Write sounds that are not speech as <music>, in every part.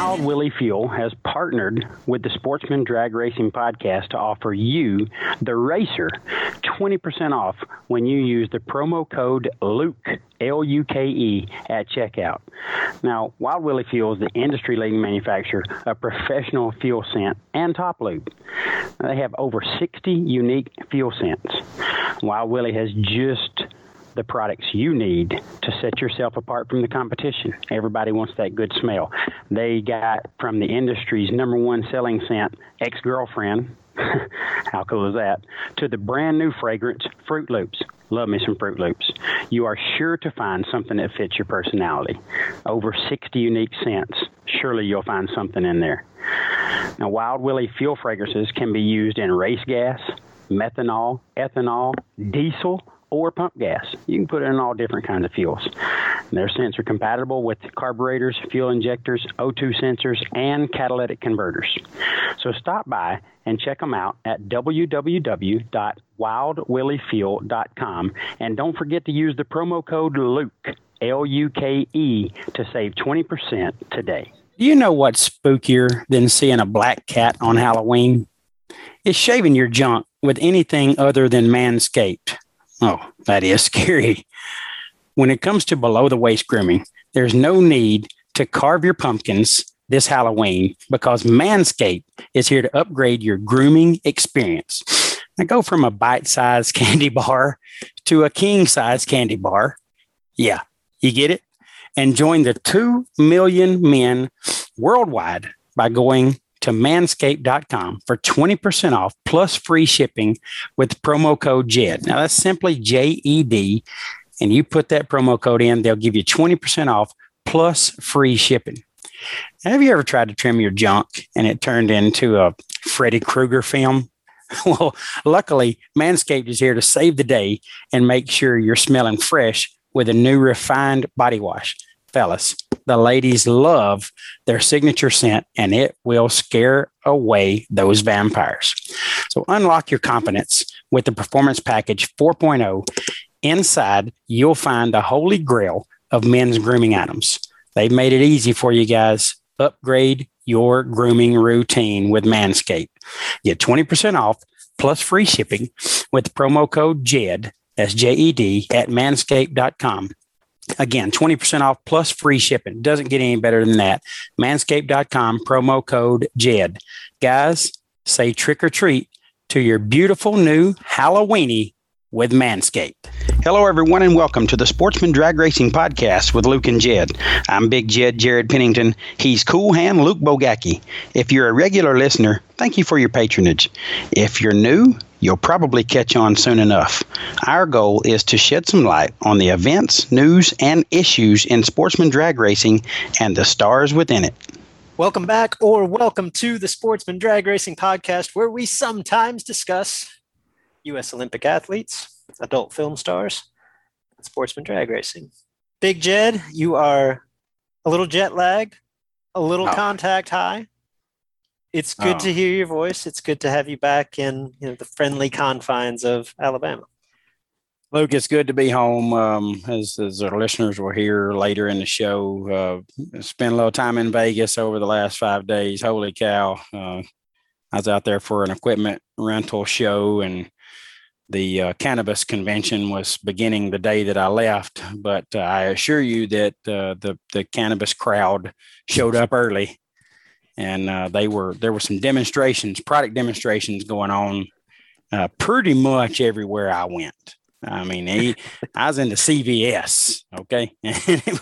Wild Willie Fuel has partnered with the Sportsman Drag Racing Podcast to offer you, the racer, 20% off when you use the promo code LUKE, L U K E, at checkout. Now, Wild Willie Fuel is the industry leading manufacturer of professional fuel scent and top lube. They have over 60 unique fuel scents. Wild Willie has just the products you need to set yourself apart from the competition. Everybody wants that good smell. They got from the industry's number one selling scent, ex girlfriend. <laughs> How cool is that? To the brand new fragrance, Fruit Loops. Love me some Fruit Loops. You are sure to find something that fits your personality. Over 60 unique scents. Surely you'll find something in there. Now, Wild Willie fuel fragrances can be used in race gas, methanol, ethanol, diesel, or pump gas. You can put it in all different kinds of fuels. Their scents are compatible with carburetors, fuel injectors, O2 sensors, and catalytic converters. So stop by and check them out at www.wildwilliefuel.com. And don't forget to use the promo code LUKE, L U K E, to save 20% today. Do you know what's spookier than seeing a black cat on Halloween? It's shaving your junk with anything other than Manscaped. Oh, that is <laughs> scary. When it comes to below the waist grooming, there's no need to carve your pumpkins this Halloween because Manscaped is here to upgrade your grooming experience. Now go from a bite sized <laughs> candy bar to a king-sized candy bar. Yeah, you get it? And join the 2 million men worldwide by going to manscaped.com for 20% off plus free shipping with promo code JED. Now that's simply J E D. And you put that promo code in, they'll give you 20% off plus free shipping. have you ever tried to trim your junk and it turned into a Freddy Krueger film? <laughs> well, luckily, Manscaped is here to save the day and make sure you're smelling fresh with a new refined body wash fellas, the ladies love their signature scent and it will scare away those vampires. So unlock your confidence with the Performance Package 4.0. Inside, you'll find the holy grail of men's grooming items. They've made it easy for you guys. Upgrade your grooming routine with Manscaped. Get 20% off plus free shipping with promo code JED, that's J E D, at manscaped.com. Again, 20% off plus free shipping. Doesn't get any better than that. Manscaped.com, promo code JED. Guys, say trick or treat to your beautiful new Halloweeny with Manscaped. Hello, everyone, and welcome to the Sportsman Drag Racing Podcast with Luke and Jed. I'm Big Jed Jared Pennington. He's Cool Hand Luke Bogacki. If you're a regular listener, thank you for your patronage. If you're new, You'll probably catch on soon enough. Our goal is to shed some light on the events, news, and issues in sportsman drag racing and the stars within it. Welcome back, or welcome to the Sportsman Drag Racing Podcast, where we sometimes discuss U.S. Olympic athletes, adult film stars, and sportsman drag racing. Big Jed, you are a little jet lagged, a little oh. contact high. It's good oh. to hear your voice. It's good to have you back in you know, the friendly confines of Alabama. Luke, it's good to be home. Um, as, as our listeners will hear later in the show, uh, spent a little time in Vegas over the last five days. Holy cow! Uh, I was out there for an equipment rental show, and the uh, cannabis convention was beginning the day that I left. But uh, I assure you that uh, the the cannabis crowd showed up early, and uh, they were there were some demonstrations, product demonstrations going on, pretty much everywhere I went. I mean, he, I was in the CVS, okay, <laughs>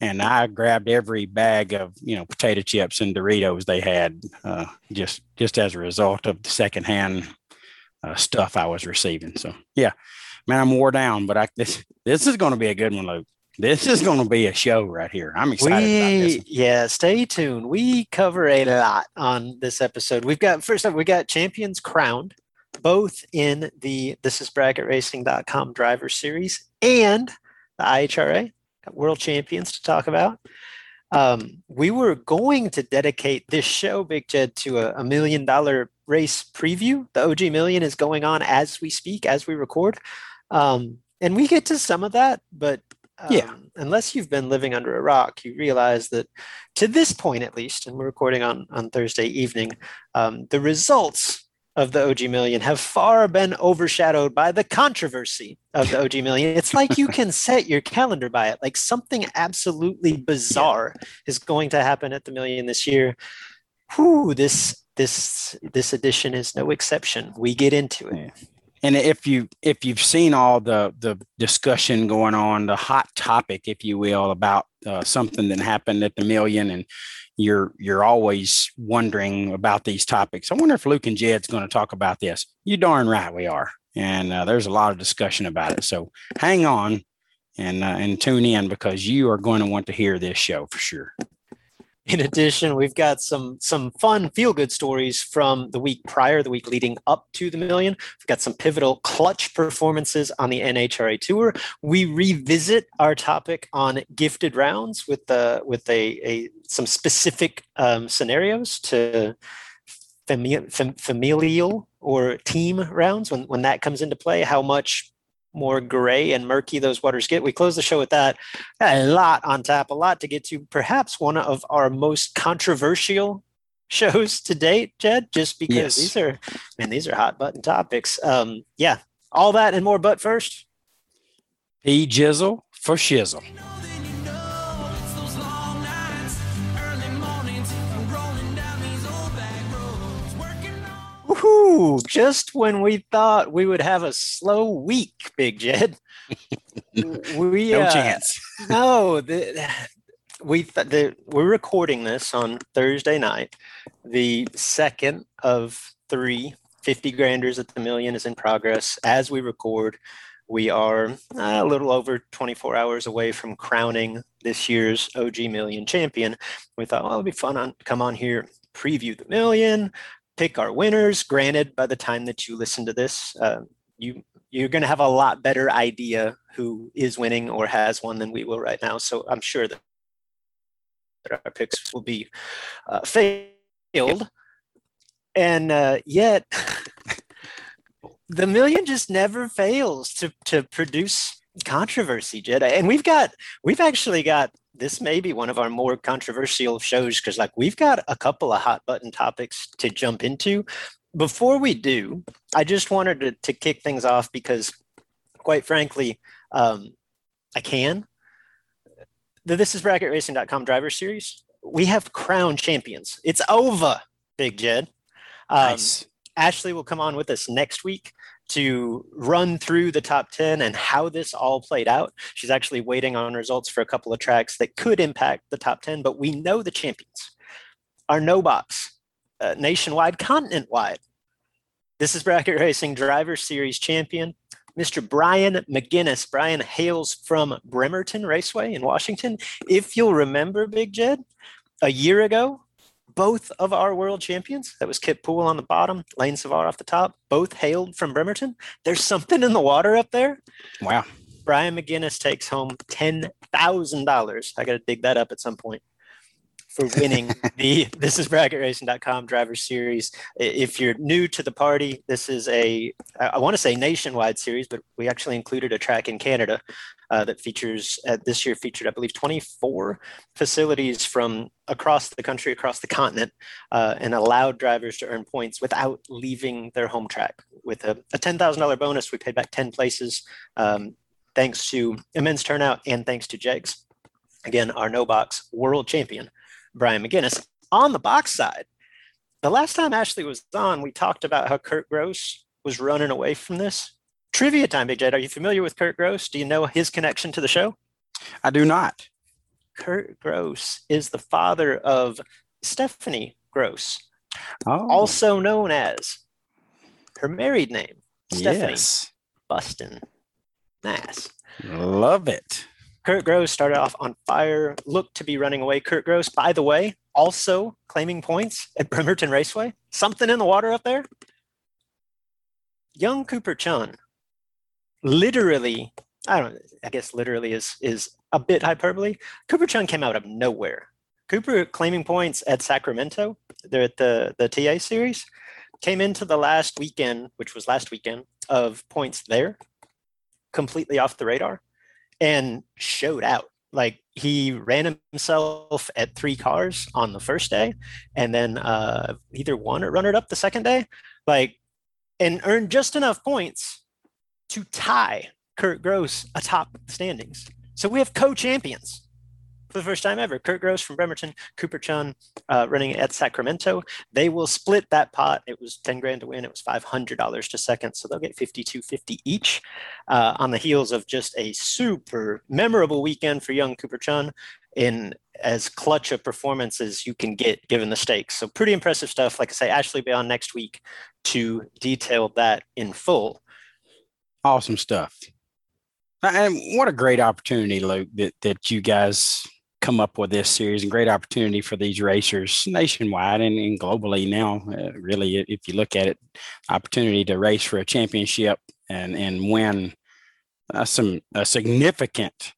and I grabbed every bag of you know potato chips and Doritos they had, uh, just just as a result of the secondhand uh, stuff I was receiving. So yeah, man, I'm wore down, but I this this is going to be a good one, Luke. This is going to be a show right here. I'm excited we, Yeah, stay tuned. We cover a lot on this episode. We've got first up, we got champions crowned both in the this is bracketracing.com driver series and the IHRA world champions to talk about. Um, we were going to dedicate this show, Big Jed, to a, a, million dollar race preview. The OG Million is going on as we speak, as we record. Um, and we get to some of that, but um, yeah. unless you've been living under a rock, you realize that to this point, at least, and we're recording on, on Thursday evening, um, the results of the OG Million have far been overshadowed by the controversy of the OG Million. It's like you can <laughs> set your calendar by it. Like something absolutely bizarre is going to happen at the Million this year. Whew, this this this edition is no exception. We get into it. And if you if you've seen all the the discussion going on, the hot topic, if you will, about uh, something that happened at the Million and you're you're always wondering about these topics. I wonder if Luke and Jed's going to talk about this. You darn right we are, and uh, there's a lot of discussion about it. So hang on and uh, and tune in because you are going to want to hear this show for sure. In addition, we've got some some fun feel good stories from the week prior, the week leading up to the million. We've got some pivotal clutch performances on the NHRA tour. We revisit our topic on gifted rounds with the with a, a some specific um, scenarios to fami- fam- familial or team rounds when when that comes into play. How much more gray and murky those waters get. We close the show with that. A lot on tap, a lot to get to. Perhaps one of our most controversial <laughs> shows to date, Jed, just because yes. these are, man, these are hot button topics. Um, yeah, all that and more. But first, P Jizzle for Shizzle. Woohoo! Just when we thought we would have a slow week, Big Jed. <laughs> we, no uh, chance. <laughs> no, the, we th- the, we're recording this on Thursday night. The second of three 50 granders at the million is in progress as we record. We are uh, a little over 24 hours away from crowning this year's OG Million champion. We thought, well, it'll be fun on come on here, preview the million, pick our winners. Granted, by the time that you listen to this, uh, you you're going to have a lot better idea who is winning or has won than we will right now. So I'm sure that our picks will be uh, failed. And uh, yet, <laughs> the million just never fails to to produce controversy, Jedi. And we've got we've actually got this may be one of our more controversial shows because like we've got a couple of hot button topics to jump into. Before we do, I just wanted to, to kick things off because quite frankly, um, I can. The This is bracketracing.com driver series. We have crown champions. It's over, Big Jed. Um, nice. Ashley will come on with us next week to run through the top 10 and how this all played out. She's actually waiting on results for a couple of tracks that could impact the top 10, but we know the champions are no box, uh, nationwide, continent wide. This is Bracket Racing Driver Series champion, Mr. Brian McGinnis. Brian hails from Bremerton Raceway in Washington. If you'll remember, Big Jed, a year ago, both of our world champions, that was Kip Pool on the bottom, Lane Savar off the top, both hailed from Bremerton. There's something in the water up there. Wow. Brian McGinnis takes home $10,000. I got to dig that up at some point for winning <laughs> the this is bracketracing.com driver series if you're new to the party this is a i want to say nationwide series but we actually included a track in canada uh, that features uh, this year featured i believe 24 facilities from across the country across the continent uh, and allowed drivers to earn points without leaving their home track with a, a $10000 bonus we paid back 10 places um, thanks to immense turnout and thanks to jegs again our no box world champion Brian McGinnis. On the box side, the last time Ashley was on, we talked about how Kurt Gross was running away from this. Trivia time, Big Jed. Are you familiar with Kurt Gross? Do you know his connection to the show? I do not. Kurt Gross is the father of Stephanie Gross, Oh, also known as her married name, Stephanie yes. Buston Nass. Love it. Kurt Gross started off on fire, looked to be running away. Kurt Gross, by the way, also claiming points at Bremerton Raceway. Something in the water up there. Young Cooper Chun, literally, I don't. I guess literally is is a bit hyperbole. Cooper Chun came out of nowhere. Cooper claiming points at Sacramento. They're at the the TA series. Came into the last weekend, which was last weekend, of points there, completely off the radar and showed out. Like he ran himself at three cars on the first day, and then uh, either won or runner up the second day. Like, and earned just enough points to tie Kurt Gross atop the standings. So we have co-champions for the first time ever. Kurt Gross from Bremerton, Cooper Chun uh, running at Sacramento. They will split that pot. It was 10 grand to win. It was $500 to second. So they'll get 5250 each uh, on the heels of just a super memorable weekend for young Cooper Chun in as clutch a performance as you can get given the stakes. So pretty impressive stuff. Like I say, Ashley be on next week to detail that in full. Awesome stuff. And what a great opportunity, Luke, that, that you guys come up with this series and great opportunity for these racers nationwide and, and globally now. Uh, really, if you look at it, opportunity to race for a championship and and win uh, some a significant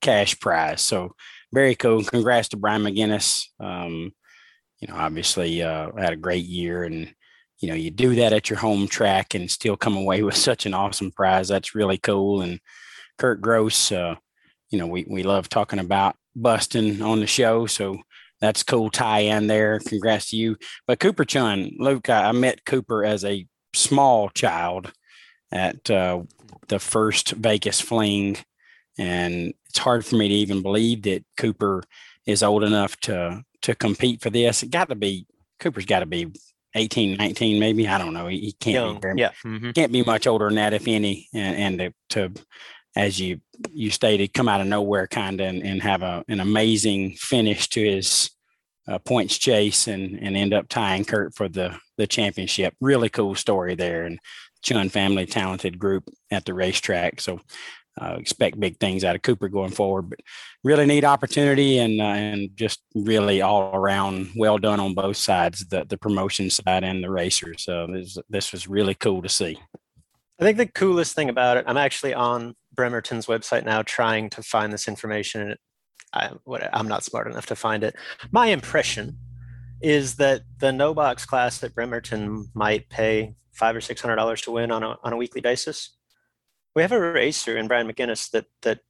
cash prize. So very cool. Congrats to Brian McGinnis. Um, you know, obviously uh, had a great year and you know you do that at your home track and still come away <laughs> with such an awesome prize. That's really cool. And Kurt Gross, uh, you know, we we love talking about busting on the show. So that's cool tie in there. Congrats to you. But Cooper Chun, Luke, I, I met Cooper as a small child at uh, the first Vegas fling. And it's hard for me to even believe that Cooper is old enough to to compete for this. It got to be Cooper's got to be 18, 19, maybe. I don't know. He, he can't Young, be very, yeah. Mhm. can't be much older than that, if any. And, and to, to as you you stated, come out of nowhere kind of and, and have a, an amazing finish to his uh, points chase and and end up tying Kurt for the the championship. Really cool story there, and Chun family talented group at the racetrack. So uh, expect big things out of Cooper going forward. But really neat opportunity and uh, and just really all around well done on both sides, the the promotion side and the racers. So this this was really cool to see. I think the coolest thing about it, I'm actually on Bremerton's website now trying to find this information. And it, I, I'm not smart enough to find it. My impression is that the no box class at Bremerton might pay five or six hundred dollars to win on a on a weekly basis. We have a racer in Brian McGinnis that that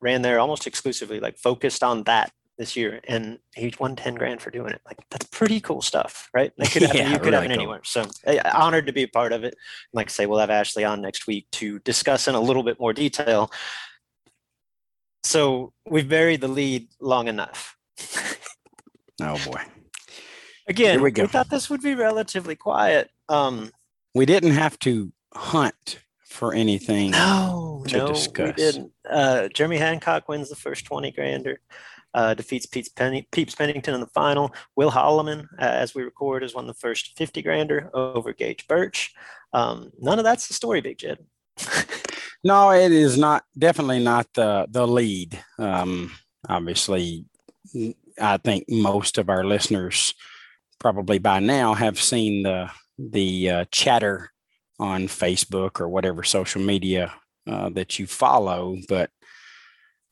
ran there almost exclusively, like focused on that this year, and he won ten grand for doing it. Like that's pretty cool stuff, right? That could <laughs> happen. Yeah, you could really happen cool. anywhere. So honored to be a part of it. Like I say, we'll have Ashley on next week to discuss in a little bit more detail. So we've buried the lead long enough. <laughs> Oh boy. Again, we we, thought this would be relatively quiet. Um, We didn't have to hunt for anything. no, to no, discuss. we didn't. Uh, Jeremy Hancock wins the first twenty grander. uh, defeats Pete's Penny, Peeps Pennington in the final. Will Holloman, uh, as we record, has won the first 50 grander over Gage Birch. Um, none of that's the story, Big Jed. <laughs> no, it is not. Definitely not the the lead. Um, obviously, I think most of our listeners probably by now have seen the the uh, chatter on Facebook or whatever social media uh, that you follow. But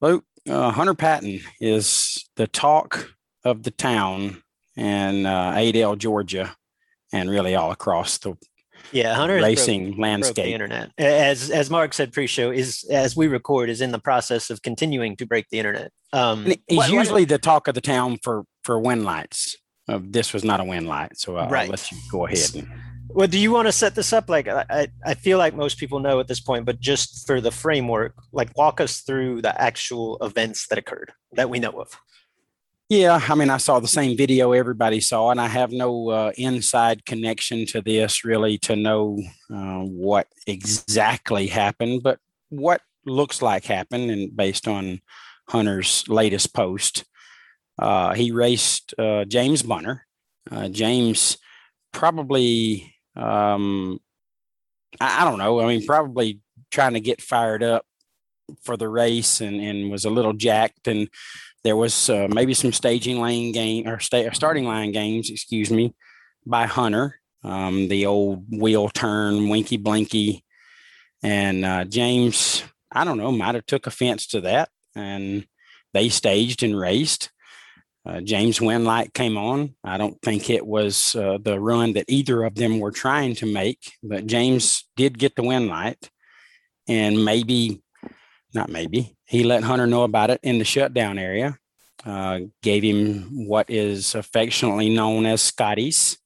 Luke, uh, Hunter Patton is the talk of the town in uh, Adel, Georgia, and really all across the yeah Hunter racing broke, landscape. Broke the internet, as as Mark said pre-show, is as we record is in the process of continuing to break the internet. Um, he's what, usually what, the talk of the town for for win lights. Uh, this was not a win light, so I'll, right. I'll let you go ahead. And, well, do you want to set this up? Like, I, I feel like most people know at this point, but just for the framework, like, walk us through the actual events that occurred that we know of. Yeah, I mean, I saw the same video everybody saw, and I have no uh, inside connection to this really to know uh, what exactly happened, but what looks like happened, and based on Hunter's latest post, uh, he raced uh, James Bunner. Uh, James probably um, I, I don't know. I mean, probably trying to get fired up for the race and, and was a little jacked. And there was uh, maybe some staging lane game or sta- starting line games, excuse me, by Hunter. Um, the old wheel turn, winky blinky. And uh, James, I don't know, might have took offense to that. And they staged and raced. Uh, James Winlight came on. I don't think it was uh, the run that either of them were trying to make, but James did get the Winlight. And maybe, not maybe, he let Hunter know about it in the shutdown area, uh, gave him what is affectionately known as Scotty's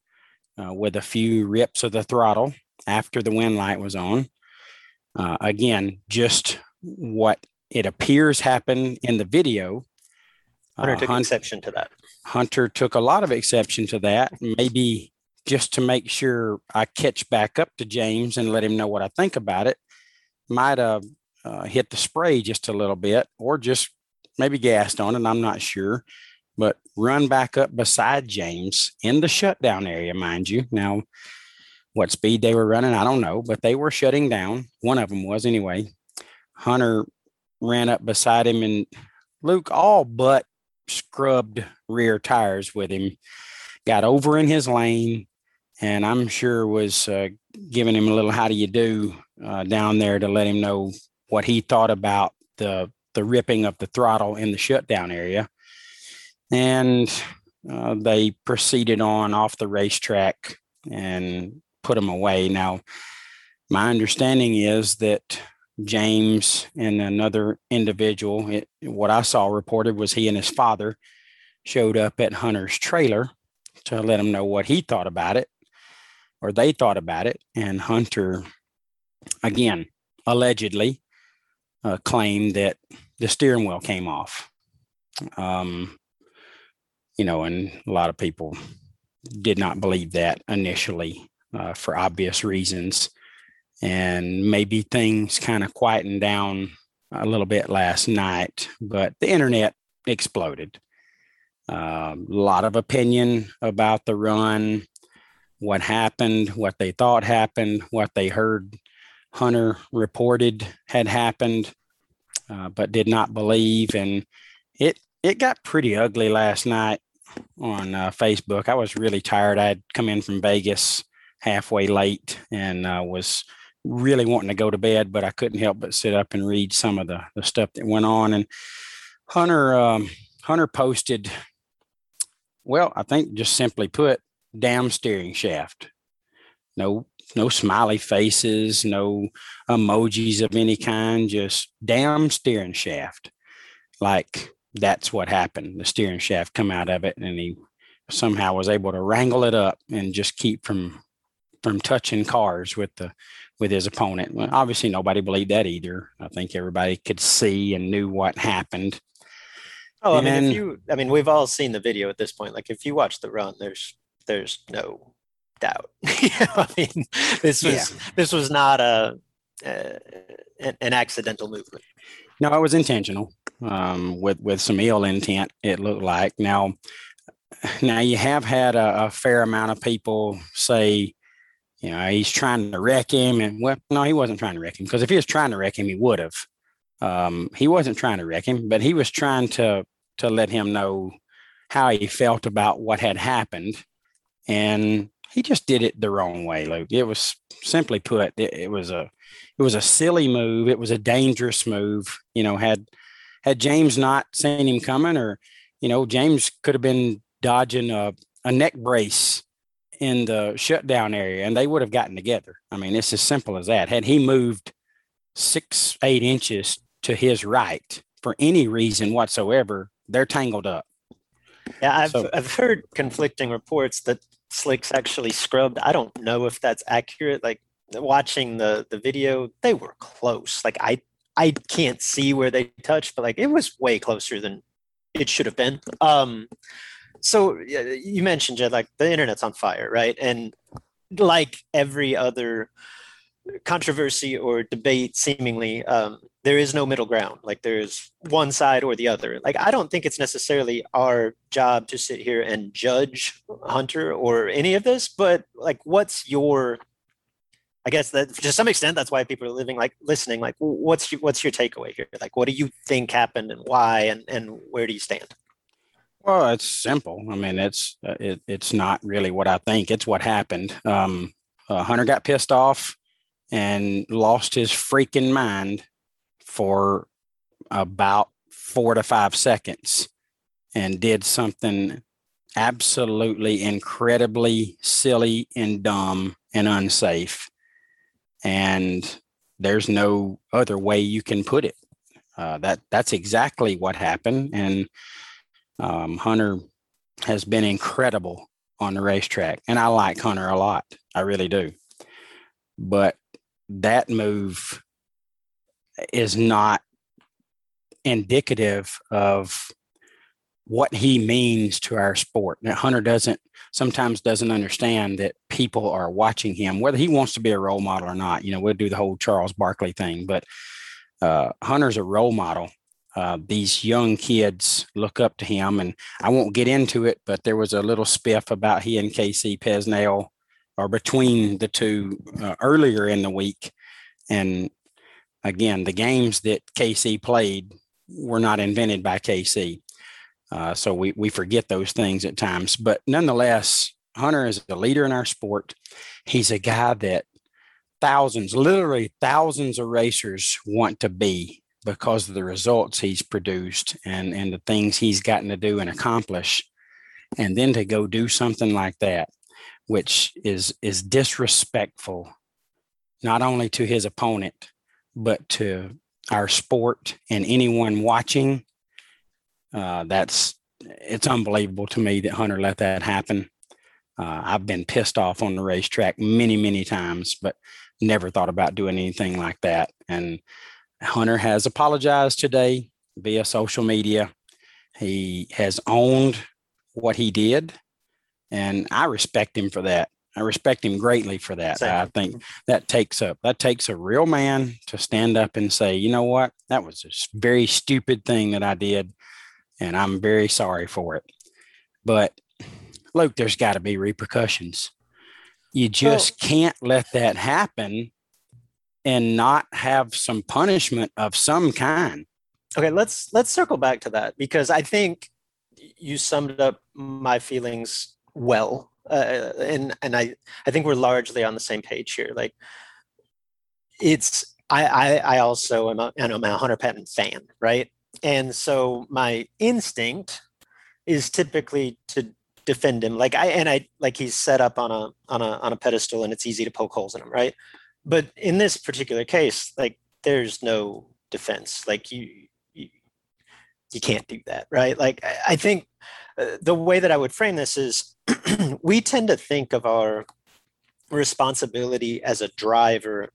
uh, with a few rips of the throttle after the Winlight was on. Uh, again, just what it appears happened in the video Hunter uh, took Hunter, exception to that. Hunter took a lot of exception to that. Maybe just to make sure I catch back up to James and let him know what I think about it, might have uh, hit the spray just a little bit or just maybe gassed on it. I'm not sure. But run back up beside James in the shutdown area, mind you. Now, what speed they were running, I don't know, but they were shutting down. One of them was anyway. Hunter ran up beside him and Luke all but scrubbed rear tires with him, got over in his lane, and I'm sure was uh, giving him a little how do you do uh, down there to let him know what he thought about the the ripping of the throttle in the shutdown area. And uh, they proceeded on off the racetrack and put him away. Now, my understanding is that James and another individual. It, what I saw reported was he and his father showed up at Hunter's trailer to let him know what he thought about it or they thought about it. And Hunter, again, allegedly uh, claimed that the steering wheel came off. Um, you know, and a lot of people did not believe that initially uh, for obvious reasons and maybe things kind of quietened down a little bit last night, but the internet exploded. Uh, a lot of opinion about the run, what happened, what they thought happened, what they heard Hunter reported had happened, uh, but did not believe, and it it got pretty ugly last night on uh, Facebook. I was really tired. I had come in from Vegas halfway late and uh, was really wanting to go to bed, but I couldn't help but sit up and read some of the, the stuff that went on. And Hunter um, Hunter posted, well, I think just simply put, damn steering shaft. No no smiley faces, no emojis of any kind, just damn steering shaft. Like that's what happened. The steering shaft come out of it, and he somehow was able to wrangle it up and just keep from from touching cars with the with his opponent. Well, obviously, nobody believed that either. I think everybody could see and knew what happened. Oh, I mean, if you, I mean, we've all seen the video at this point. Like, if you watch the run, there's, there's no doubt. <laughs> I mean, this was, yeah. this was not a, uh, an, an accidental movement. No, it was intentional. um, with with some ill intent. It looked like now. Now you have had a, a fair amount of people say, you know, he's trying to wreck him, and well, no, he wasn't trying to wreck him because if he was trying to wreck him, he would have. Um, he wasn't trying to wreck him, but he was trying to to let him know how he felt about what had happened, and he just did it the wrong way. Luke, it was simply put, it, it was a it was a silly move. It was a dangerous move. You know, had had James not seen him coming, or you know, James could have been dodging a, a neck brace in the shutdown area, and they would have gotten together. I mean, it's as simple as that. Had he moved six, eight inches to his right for any reason whatsoever, they're tangled up. Yeah, I've so, I've heard conflicting reports that Slicks actually scrubbed. I don't know if that's accurate. Like watching the the video, they were close. Like I I can't see where they touched, but like it was way closer than it should have been. Um, so you mentioned Jed, like the internet's on fire, right? And like every other controversy or debate, seemingly, um, there is no middle ground. Like there's one side or the other. Like I don't think it's necessarily our job to sit here and judge Hunter or any of this, but like, what's your I guess that to some extent that's why people are living like listening. Like, what's your, what's your takeaway here? Like, what do you think happened and why, and and where do you stand? Well, it's simple. I mean, it's uh, it, it's not really what I think. It's what happened. Um, uh, Hunter got pissed off and lost his freaking mind for about four to five seconds, and did something absolutely incredibly silly and dumb and unsafe and there's no other way you can put it. Uh, that that's exactly what happened, and um, Hunter has been incredible on the racetrack, and I like Hunter a lot. I really do. But that move is not indicative of what he means to our sport. Now, Hunter doesn't sometimes doesn't understand that people are watching him, whether he wants to be a role model or not. You know, we'll do the whole Charles Barkley thing, but uh, Hunter's a role model. Uh, these young kids look up to him, and I won't get into it, but there was a little spiff about he and Casey Pesnell, or between the two uh, earlier in the week, and again, the games that KC played were not invented by KC. Uh, so we, we forget those things at times. But nonetheless, Hunter is a leader in our sport. He's a guy that thousands, literally thousands of racers want to be because of the results he's produced and, and the things he's gotten to do and accomplish. And then to go do something like that, which is is disrespectful not only to his opponent, but to our sport and anyone watching uh, that's it's unbelievable to me that Hunter let that happen. Uh, I've been pissed off on the racetrack many, many times, but never thought about doing anything like that. And Hunter has apologized today via social media. He has owned what he did, and I respect him for that. I respect him greatly for that. Same. I think that takes a that takes a real man to stand up and say, you know what, that was a very stupid thing that I did and I'm very sorry for it. But Luke, there's got to be repercussions. You just well, can't let that happen and not have some punishment of some kind. Okay, let's let's circle back to that because I think you summed up my feelings well, uh, and and I I think we're largely on the same page here. Like, it's I I, I also am a, I'm a Hunter Patton fan, right? and so my instinct is typically to defend him like i and i like he's set up on a on a on a pedestal and it's easy to poke holes in him right but in this particular case like there's no defense like you you, you can't do that right like i, I think uh, the way that i would frame this is <clears throat> we tend to think of our responsibility as a driver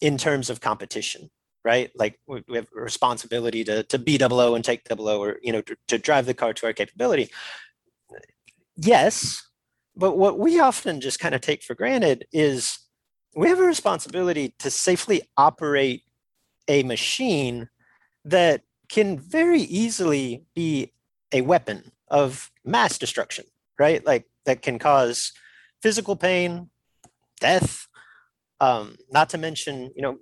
in terms of competition right? Like we, have a responsibility to, to be double O and take double O or, you know, to, to drive the car to our capability. Yes, but what we often just kind of take for granted is we have a responsibility to safely operate a machine that can very easily be a weapon of mass destruction, right? Like that can cause physical pain, death, um, not to mention, you know,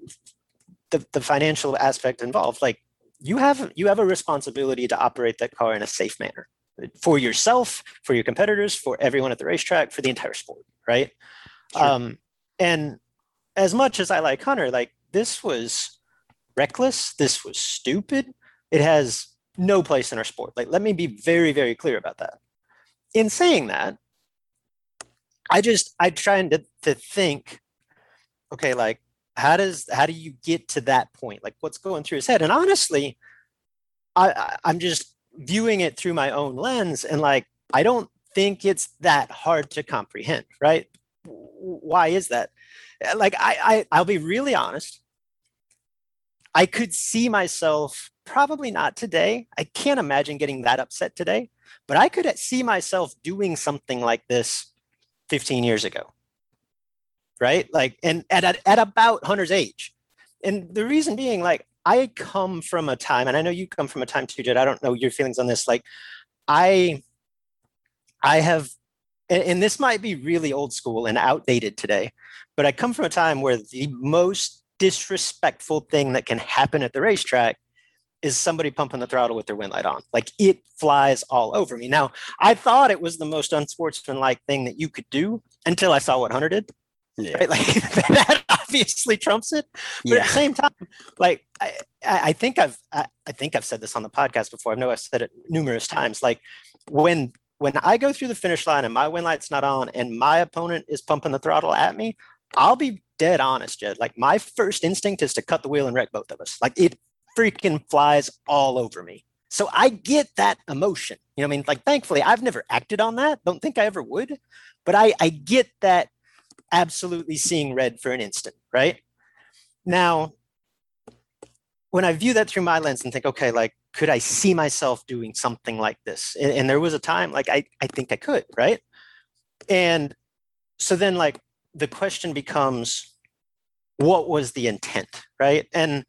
the, the financial aspect involved. Like you have you have a responsibility to operate that car in a safe manner for yourself, for your competitors, for everyone at the racetrack, for the entire sport, right? Sure. Um, and as much as I like Hunter, like this was reckless, this was stupid. It has no place in our sport. Like, let me be very, very clear about that. In saying that, I just I trying to to think, okay, like how does how do you get to that point? Like what's going through his head? And honestly, I, I I'm just viewing it through my own lens and like I don't think it's that hard to comprehend, right? Why is that? Uh, like I, I I'll be really honest. I could see myself probably not today. I can't imagine getting that upset today, but I could see myself doing something like this 15 years ago. Right? Like and at at, at about Hunter's age. And the reason being like I come from a time, and I know you come from a time too, Jed. I don't know your feelings on this. Like, I, I have, and this might be really old school and outdated today, but I come from a time where the most disrespectful thing that can happen at the racetrack is somebody pumping the throttle with their win light on. Like it flies all over me. Now, I thought it was the most unsportsmanlike thing that you could do until I saw what Hunter did. Yeah. Right? <laughs> Like that obviously trumps it. But yeah. at the same time, like I, I think I've I, I think I've said this on the podcast before. I know I've said it numerous times. Like when when I go through the finish line and my win light's not on and my opponent is pumping the throttle at me, I'll be dead honest, Jed. Like my first instinct is to cut the wheel and wreck both of us. Like it freaking flies all over me. So I get that emotion. You know I mean? Like thankfully I've never acted on that. Don't think I ever would. But I, I get that absolutely seeing red for an instant, right? Now, when I view that through my lens and think, okay, like, could I see myself doing something like this? And, and, there was a time like I, I think I could, right? And so then like the question becomes, what was the intent, right? And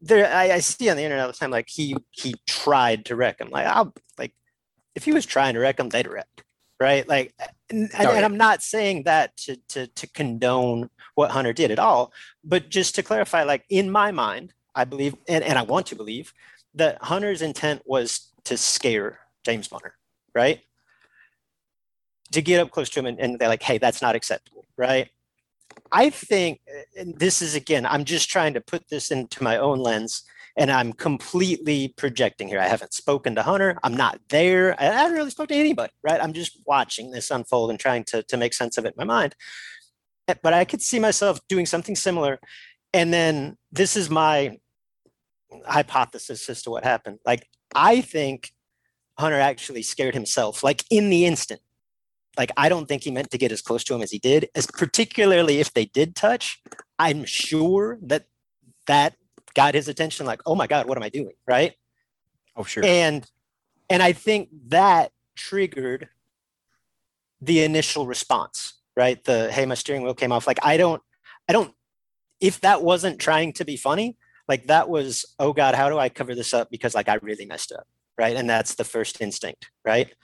there I, I see on the internet all the time like he he tried to wreck him. Like I'll like if he was trying to wreck him, they'd wreck right? Like, and, oh, yeah. and, I'm not saying that to, to, to condone what Hunter did at all, but just to clarify, like in my mind, I believe, and, and I want to believe that Hunter's intent was to scare James Bonner, right? To get up close to him and, and they're like, hey, that's not acceptable, right? I think, and this is again, I'm just trying to put this into my own lens and I'm completely projecting here. I haven't spoken to Hunter. I'm not there. I haven't really spoken to anybody, right? I'm just watching this unfold and trying to, to make sense of it in my mind. But I could see myself doing something similar. And then this is my hypothesis as to what happened. Like, I think Hunter actually scared himself, like in the instant. Like, I don't think he meant to get as close to him as he did, as particularly if they did touch. I'm sure that that got his attention like oh my god what am i doing right oh sure and and i think that triggered the initial response right the hey my steering wheel came off like i don't i don't if that wasn't trying to be funny like that was oh god how do i cover this up because like i really messed up right and that's the first instinct right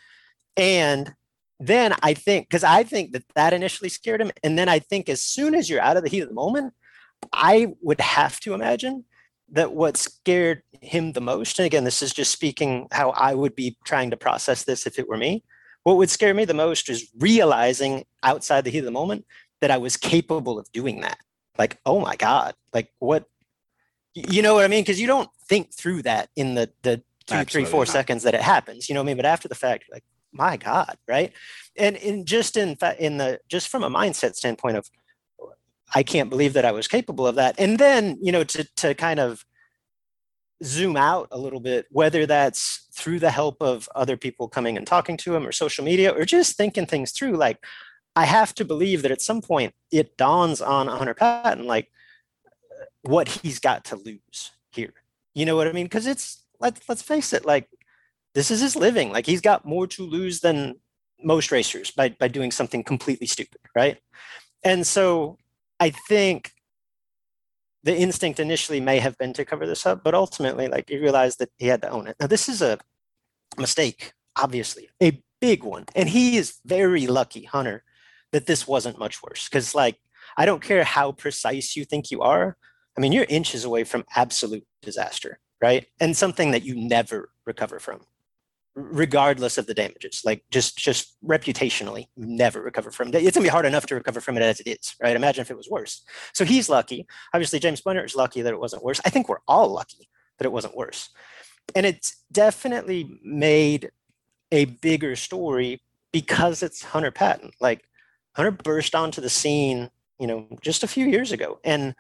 and then i think because i think that that initially scared him and then i think as soon as you're out of the heat of the moment i would have to imagine that what scared him the most, and again, this is just speaking how I would be trying to process this if it were me. What would scare me the most is realizing outside the heat of the moment that I was capable of doing that. Like, oh my God, like what, you know what I mean? Because you don't think through that in the the two, Absolutely three, four not. seconds that it happens. You know what I mean? But after the fact, like, my God, right? And in just in fact, in the just from a mindset standpoint of I can't believe that I was capable of that. And then, you know, to, to kind of zoom out a little bit, whether that's through the help of other people coming and talking to him or social media or just thinking things through, like, I have to believe that at some point it dawns on Hunter Patton, like, what he's got to lose here. You know what I mean? Because it's, let's, let's face it, like, this is his living. Like, he's got more to lose than most racers by, by doing something completely stupid, right? And so I think the instinct initially may have been to cover this up, but ultimately, like he realized that he had to own it. Now, this is a mistake, obviously, a big one. And he is very lucky, Hunter, that this wasn't much worse. Because, like, I don't care how precise you think you are. I mean, you're inches away from absolute disaster, right? And something that you never recover from, regardless of the damages. Like just just reputationally, you never recover from it. It's gonna be hard enough to recover from it as it is, right? Imagine if it was worse. So he's lucky. Obviously, James Spooner is lucky that it wasn't worse. I think we're all lucky that it wasn't worse. And it's definitely made a bigger story because it's Hunter Patton. Like Hunter burst onto the scene, you know, just a few years ago and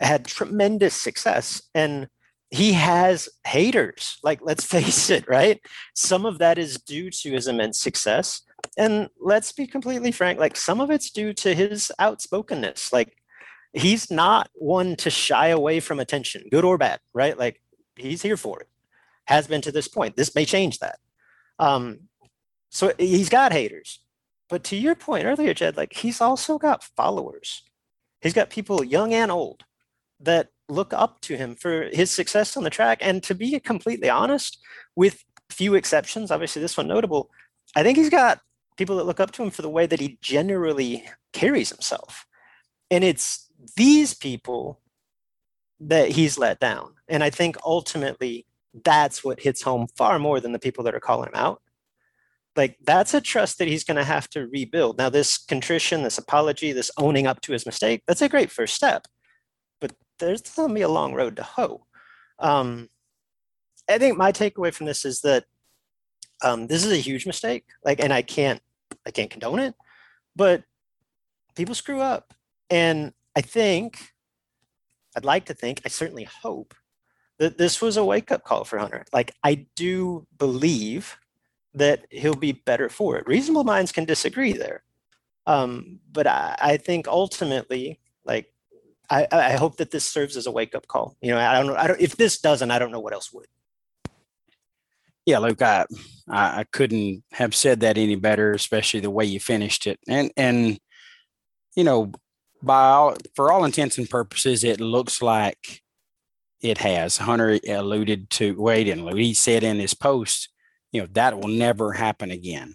had tremendous success. And he has haters. Like, let's <laughs> face it, right? Some of that is due to his immense success. And let's be completely frank, like, some of it's due to his outspokenness. Like, he's not one to shy away from attention, good or bad, right? Like, he's here for it, has been to this point. This may change that. Um, so he's got haters. But to your point earlier, Jed, like, he's also got followers. He's got people young and old that look up to him for his success on the track. And to be completely honest, with few exceptions, obviously this one notable, I think he's got people that look up to him for the way that he generally carries himself. And it's these people that he's let down. And I think ultimately that's what hits home far more than the people that are calling him out. Like that's a trust that he's going to have to rebuild. Now, this contrition, this apology, this owning up to his mistake, that's a great first step there's going to be a long road to hoe. Um, I think my takeaway from this is that um, this is a huge mistake. Like, and I can't, I can't condone it, but people screw up, and I think, I'd like to think, I certainly hope that this was a wake up call for Hunter. Like, I do believe that he'll be better for it. Reasonable minds can disagree there, um, but I, I think ultimately, like I, I hope that this serves as a wake up call. You know, I don't know. I don't, if this doesn't, I don't know what else would. Yeah, Luke, I, I couldn't have said that any better, especially the way you finished it. And, and, you know, by all, for all intents and purposes, it looks like it has. Hunter alluded to, wait, and he said in his post, you know, that will never happen again.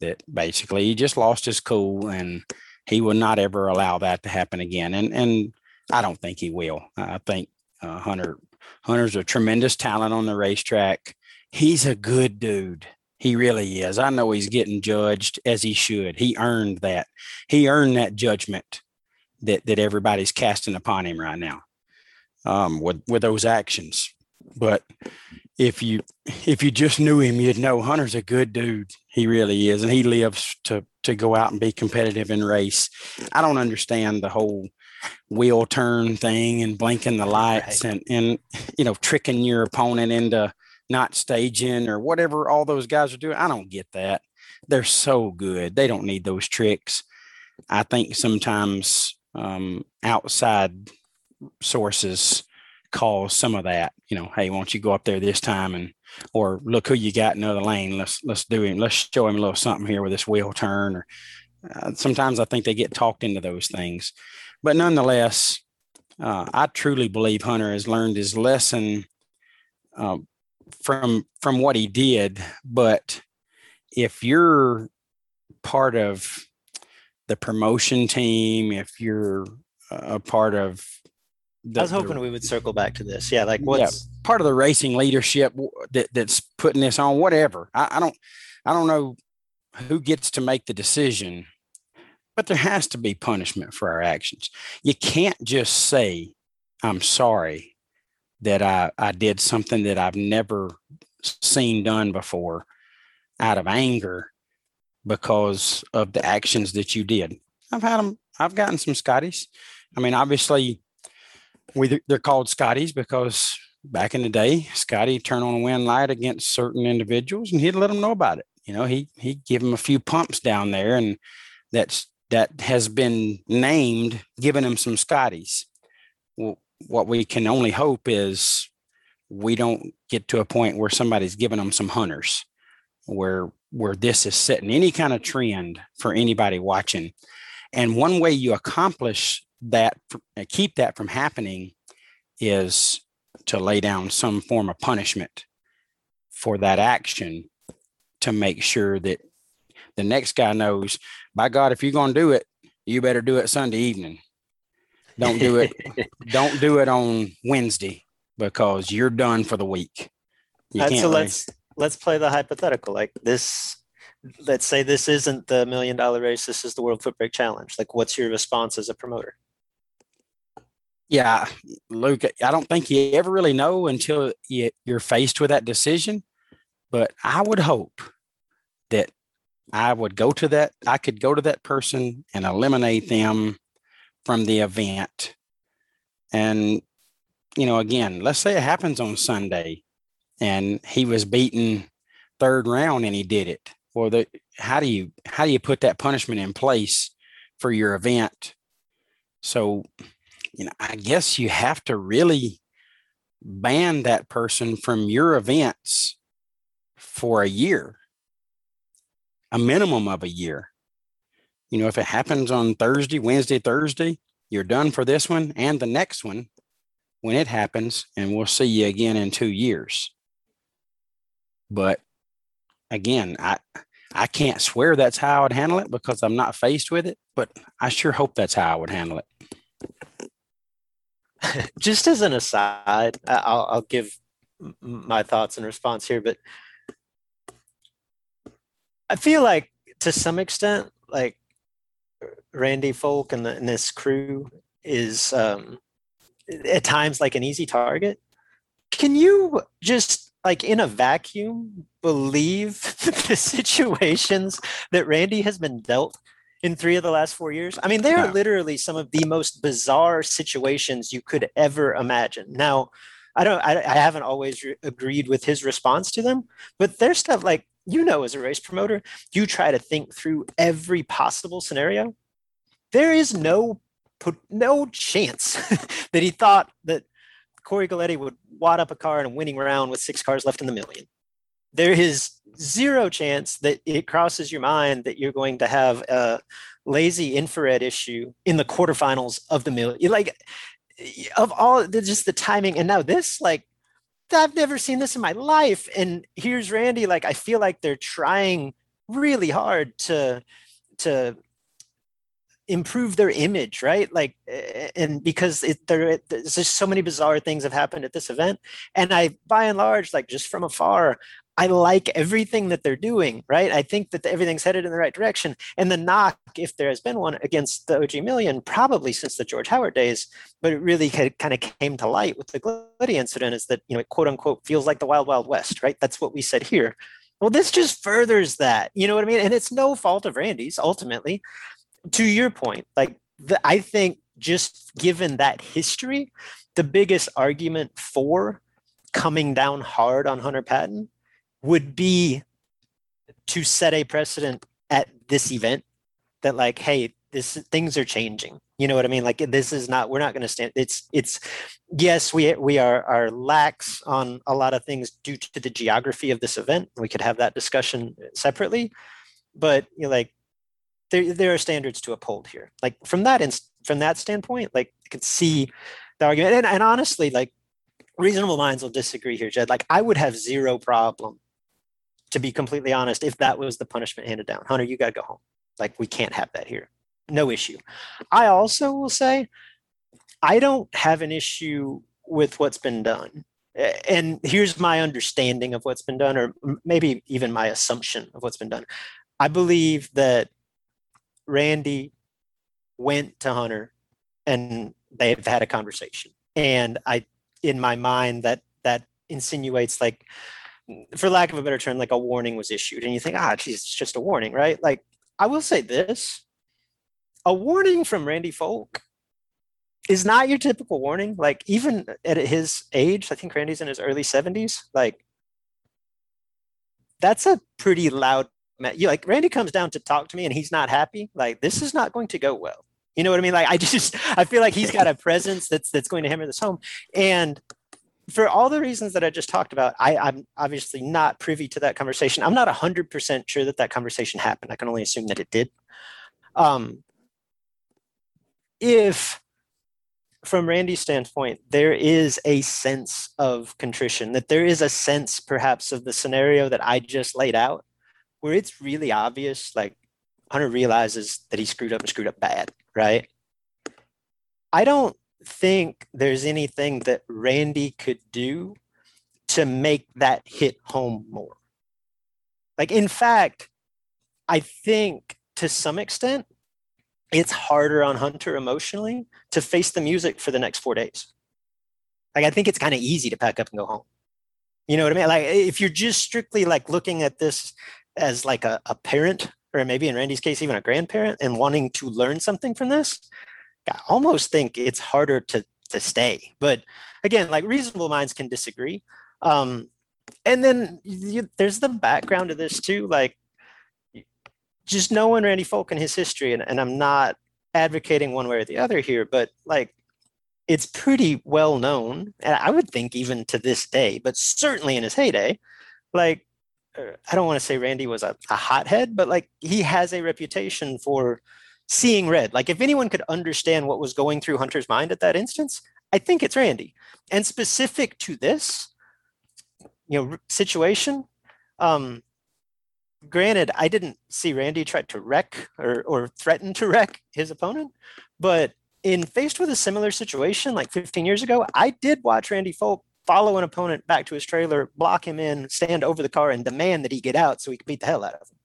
That basically he just lost his cool and, he will not ever allow that to happen again. And and I don't think he will. I think uh, Hunter Hunter's a tremendous talent on the racetrack. He's a good dude. He really is. I know he's getting judged as he should. He earned that. He earned that judgment that that everybody's casting upon him right now um, with with those actions. But if you if you just knew him, you'd know Hunter's a good dude. He really is, and he lives to to go out and be competitive in race. I don't understand the whole wheel turn thing and blinking the lights right. and and you know tricking your opponent into not staging or whatever all those guys are doing. I don't get that. They're so good. They don't need those tricks. I think sometimes um, outside sources cause some of that. You know, hey, why don't you go up there this time and or look who you got in the other lane. Let's let's do him. Let's show him a little something here with this wheel turn. Or uh, sometimes I think they get talked into those things, but nonetheless, uh, I truly believe Hunter has learned his lesson uh, from from what he did. But if you're part of the promotion team, if you're a part of the, I was hoping the, we would circle back to this. Yeah, like what's yeah, part of the racing leadership that, that's putting this on? Whatever. I, I don't, I don't know who gets to make the decision, but there has to be punishment for our actions. You can't just say, "I'm sorry that I I did something that I've never seen done before," out of anger because of the actions that you did. I've had them. I've gotten some Scotties. I mean, obviously we they're called Scotties because back in the day, Scotty turned on a win light against certain individuals, and he'd let them know about it. You know, he he'd give them a few pumps down there, and that's that has been named, giving them some Scotties. Well, what we can only hope is we don't get to a point where somebody's giving them some hunters, where where this is setting any kind of trend for anybody watching. And one way you accomplish that uh, keep that from happening is to lay down some form of punishment for that action to make sure that the next guy knows, by God, if you're going to do it, you better do it Sunday evening. Don't do it. <laughs> don't do it on Wednesday because you're done for the week. You so let's let's play the hypothetical. Like this, let's say this isn't the million dollar race. This is the World Footbrake Challenge. Like, what's your response as a promoter? Yeah, Luke, I don't think you ever really know until you, you're faced with that decision. But I would hope that I would go to that, I could go to that person and eliminate them from the event. And, you know, again, let's say it happens on Sunday and he was beaten third round and he did it. Well, the, how do you how do you put that punishment in place for your event? So, you know, I guess you have to really ban that person from your events for a year, a minimum of a year. You know, if it happens on Thursday, Wednesday, Thursday, you're done for this one and the next one when it happens, and we'll see you again in two years. But again, I I can't swear that's how I would handle it because I'm not faced with it, but I sure hope that's how I would handle it. Just as an aside, I'll, I'll give my thoughts in response here, but I feel like to some extent, like Randy Folk and, the, and this crew is um, at times like an easy target. Can you just like in a vacuum believe <laughs> the situations that Randy has been dealt in three of the last four years? I mean, they are literally some of the most bizarre situations you could ever imagine. Now, I don't, I, I haven't always re- agreed with his response to them, but there's stuff like you know, as a race promoter, you try to think through every possible scenario. There is no no chance <laughs> that he thought that Corey Galetti would wad up a car in a winning round with six cars left in the million. There is zero chance that it crosses your mind that you're going to have a lazy infrared issue in the quarterfinals of the mill. Like of all just the timing, and now this like I've never seen this in my life. And here's Randy. Like, I feel like they're trying really hard to to improve their image, right? Like, and because it, there, there's just so many bizarre things have happened at this event, and I, by and large, like just from afar, I like everything that they're doing, right? I think that everything's headed in the right direction. And the knock, if there has been one against the OG Million, probably since the George Howard days, but it really kind of came to light with the Galetti incident, is that you know, it quote unquote feels like the Wild Wild West, right? That's what we said here. Well, this just furthers that, you know what I mean? And it's no fault of Randy's ultimately. To your point, like the, I think just given that history, the biggest argument for coming down hard on Hunter Patton would be to set a precedent at this event that like hey this things are changing. You know what i mean? Like this is not we're not going to stand it's it's yes we we are are lax on a lot of things due to the geography of this event. We could have that discussion separately but you know, like there there are standards to uphold here. Like from that inst- from that standpoint like i could see the argument. And, and honestly like reasonable minds will disagree here jed. Like i would have zero problem to be completely honest, if that was the punishment handed down, Hunter, you got to go home. Like, we can't have that here. No issue. I also will say, I don't have an issue with what's been done. And here's my understanding of what's been done, or maybe even my assumption of what's been done. I believe that Randy went to Hunter and they've had a conversation. And I, in my mind, that that insinuates like for lack of a better term, like a warning was issued, and you think, ah, geez, it's just a warning, right? Like, I will say this: a warning from Randy Folk is not your typical warning. Like, even at his age, I think Randy's in his early seventies. Like, that's a pretty loud. You like Randy comes down to talk to me, and he's not happy. Like, this is not going to go well. You know what I mean? Like, I <laughs> just I feel like he's got a <laughs> presence that's that's going to hammer this home, and for all the reasons that I just talked about, I, am obviously not privy to that conversation. I'm not 100% sure that that conversation happened. I can only assume that it did. Um, if from Randy's standpoint, there is a sense of contrition, that there is a sense perhaps of the scenario that I just laid out, where it's really obvious, like Hunter realizes that he screwed up and screwed up bad, right? I don't think there's anything that Randy could do to make that hit home more. Like, in fact, I think to some extent, it's harder on Hunter emotionally to face the music for the next four days. Like, I think it's kind of easy to pack up and go home. You know what I mean? Like, if you're just strictly like looking at this as like a, a parent, or maybe in Randy's case, even a grandparent, and wanting to learn something from this, I almost think it's harder to to stay. But again, like reasonable minds can disagree. Um, and then you, there's the background of this too, like just knowing Randy Folk and his history, and, and I'm not advocating one way or the other here, but like it's pretty well known, and I would think even to this day, but certainly in his heyday, like uh, I don't want to say Randy was a, a hothead, but like he has a reputation for seeing red. Like if anyone could understand what was going through Hunter's mind at that instance, I think it's Randy. And specific to this, you know, situation, um, granted, I didn't see Randy try to wreck or, or threaten to wreck his opponent, but in faced with a similar situation like 15 years ago, I did watch Randy Folk follow an opponent back to his trailer, block him in, stand over the car, and demand that he get out so he could beat the hell out of him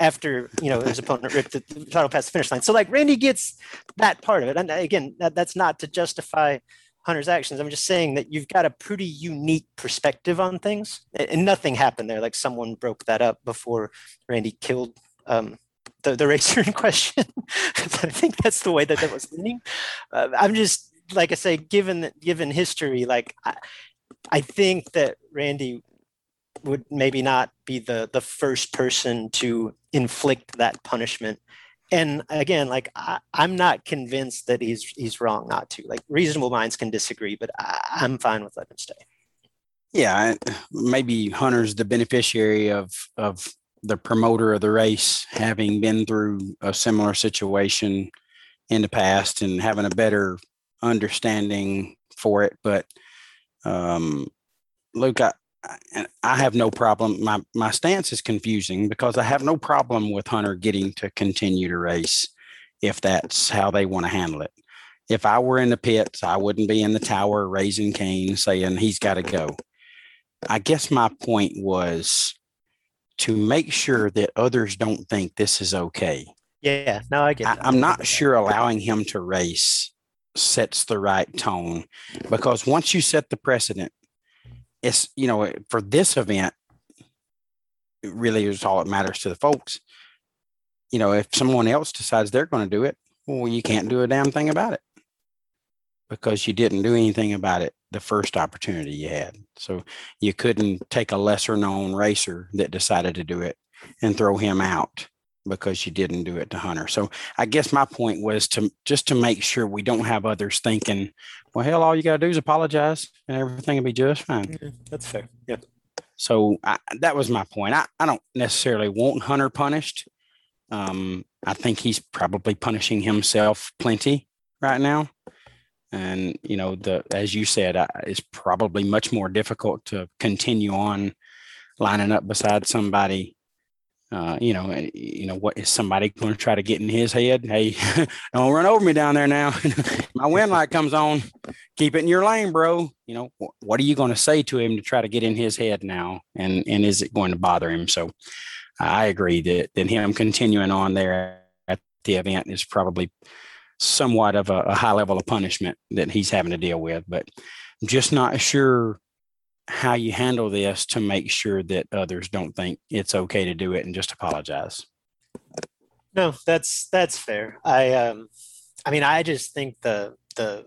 after you know his opponent ripped the title past the finish line. So like Randy gets that part of it, and again, that, that's not to justify Hunter's actions. I'm just saying that you've got a pretty unique perspective on things, and nothing happened there. Like someone broke that up before Randy killed um, the the racer in <laughs> question. <laughs> I think that's the way that that was leaning. Uh, I'm just like I say, given given history, like I, I think that Randy would maybe not be the the first person to inflict that punishment. And again like I, am not convinced that he's he's wrong not to. Like reasonable minds can disagree but I, am fine with letting him stay. Yeah maybe hunter's the beneficiary of of the promoter of the race having been through a similar situation in the past and having a better understanding for it but um luke I, and I have no problem. My my stance is confusing because I have no problem with Hunter getting to continue to race if that's how they want to handle it. If I were in the pits, I wouldn't be in the tower raising Cain saying he's got to go. I guess my point was to make sure that others don't think this is okay. Yeah, no, I get. I, am not sure allowing him to race sets the right tone because once you set the precedent it's you know for this event it really is all that matters to the folks you know if someone else decides they're going to do it well you can't do a damn thing about it because you didn't do anything about it the first opportunity you had so you couldn't take a lesser known racer that decided to do it and throw him out because you didn't do it to Hunter. So I guess my point was to just to make sure we don't have others thinking, well, hell, all you got to do is apologize and everything will be just fine. Yeah, that's fair. Yeah. So I, that was my point. I, I don't necessarily want Hunter punished. Um, I think he's probably punishing himself plenty right now. And, you know, the, as you said, I, it's probably much more difficult to continue on lining up beside somebody uh, you know, you know, what is somebody going to try to get in his head? Hey, <laughs> don't run over me down there now. <laughs> My win light comes on. Keep it in your lane, bro. You know, what are you going to say to him to try to get in his head now? And and is it going to bother him? So, I agree that that him continuing on there at the event is probably somewhat of a, a high level of punishment that he's having to deal with. But I'm just not sure how you handle this to make sure that others don't think it's okay to do it and just apologize. No, that's that's fair. I um I mean I just think the the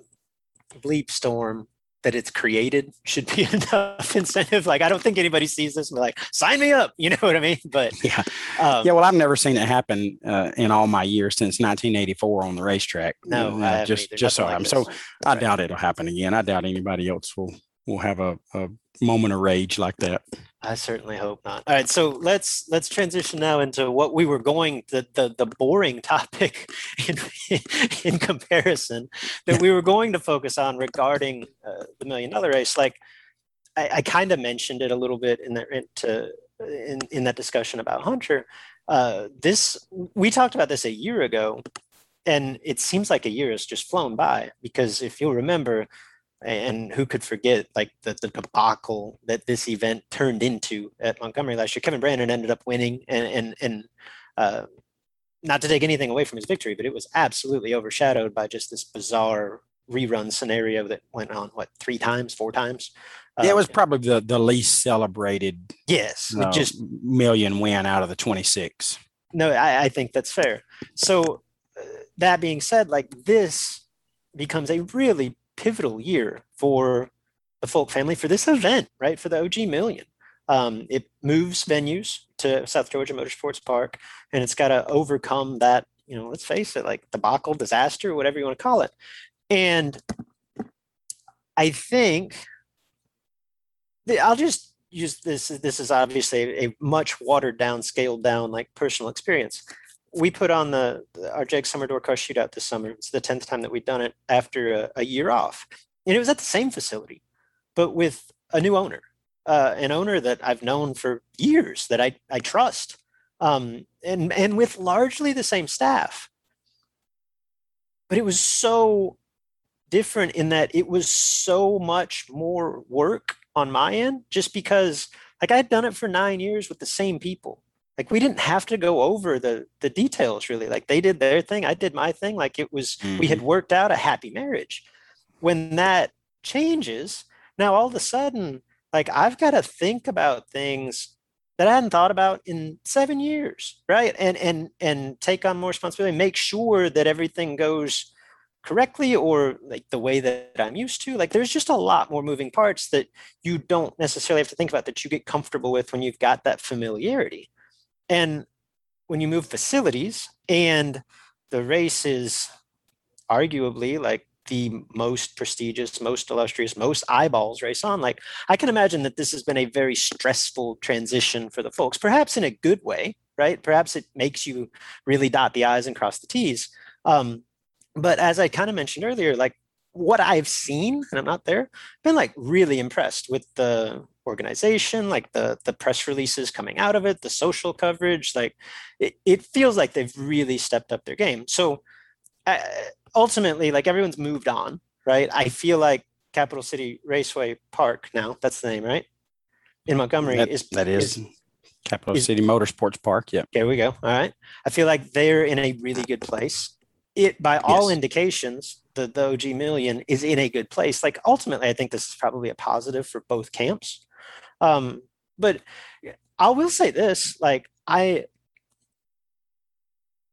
bleep storm that it's created should be <laughs> enough incentive. Like I don't think anybody sees this and be like, sign me up. <laughs> You know what I mean? But yeah, um, yeah. Well, I've never seen it happen uh, in all my years since 1984 on the racetrack. No, uh, just just so I'm so I doubt it'll happen again. I doubt anybody else will we'll have a, a moment of rage like that. I certainly hope not. All right, so let's let's transition now into what we were going the the, the boring <laughs> topic in in comparison that we were going to focus on regarding uh, the million dollar race. Like I, I kind of mentioned it a little bit in that into in in that discussion about Hunter. Uh, this we talked about this a year ago, and it seems like a year has just flown by because if you'll remember and who could forget like the, the debacle that this event turned into at Montgomery last year. Kevin Brandon ended up winning and and and uh, not to take anything away from his victory, but it was absolutely overshadowed by just this bizarre rerun scenario that went on what three times, four times. Yeah, it was uh, probably the, the least celebrated. Yes, uh, just million win out of the twenty six. No, I, I think that's fair. So uh, that being said, like this becomes a really pivotal year for the Folk family for this event, right? For the OG Million. Um, it moves venues to South Georgia Motorsports Park, and it's got to overcome that, you know, let's face it, like debacle, disaster, whatever you want to call it. And I think I'll just use this. This is obviously a much watered down, scaled down, like personal experience we put on the our Jag Summer Door Car Shootout this summer. It's the tenth time that we've done it after a, a, year off, and it was at the same facility, but with a new owner, uh, an owner that I've known for years that I I trust, um, and and with largely the same staff. But it was so different in that it was so much more work on my end, just because like I had done it for nine years with the same people like we didn't have to go over the the details really. Like they did their thing i did my thing. Like it was mm-hmm. we had mm-hmm. worked out a happy marriage. When that changes now all of a sudden like i've got to think about things that i hadn't thought about in seven years right? And and and take on more responsibility make sure that everything goes correctly or like the way that i'm used to. Like there's just a lot more moving parts that you don't necessarily have to think about that you get comfortable with when you've got that familiarity and when you move facilities and the race is arguably like the most prestigious, most illustrious, most eyeballs race on. Like I can imagine that this has been a very stressful transition for the folks, perhaps in a good way, right? Perhaps it makes you really dot the I's and cross the T's. Um, but as I kind of mentioned earlier, like what I've seen, and I'm not there, been like really impressed with the organization, like the the press releases coming out of it, the social coverage. Like it, it feels like they've really stepped up their game. So uh, ultimately, like everyone's moved on, right? I feel like Capital City Raceway Park now, that's the name, right? In Montgomery that, is that is, is Capital is, City Motorsports Park. Yeah. There we go. All right. I feel like they're in a really good place. It by all yes. indications, the, the OG million is in a good place. Like ultimately, I think this is probably a positive for both camps. Um, but I will say this: like I,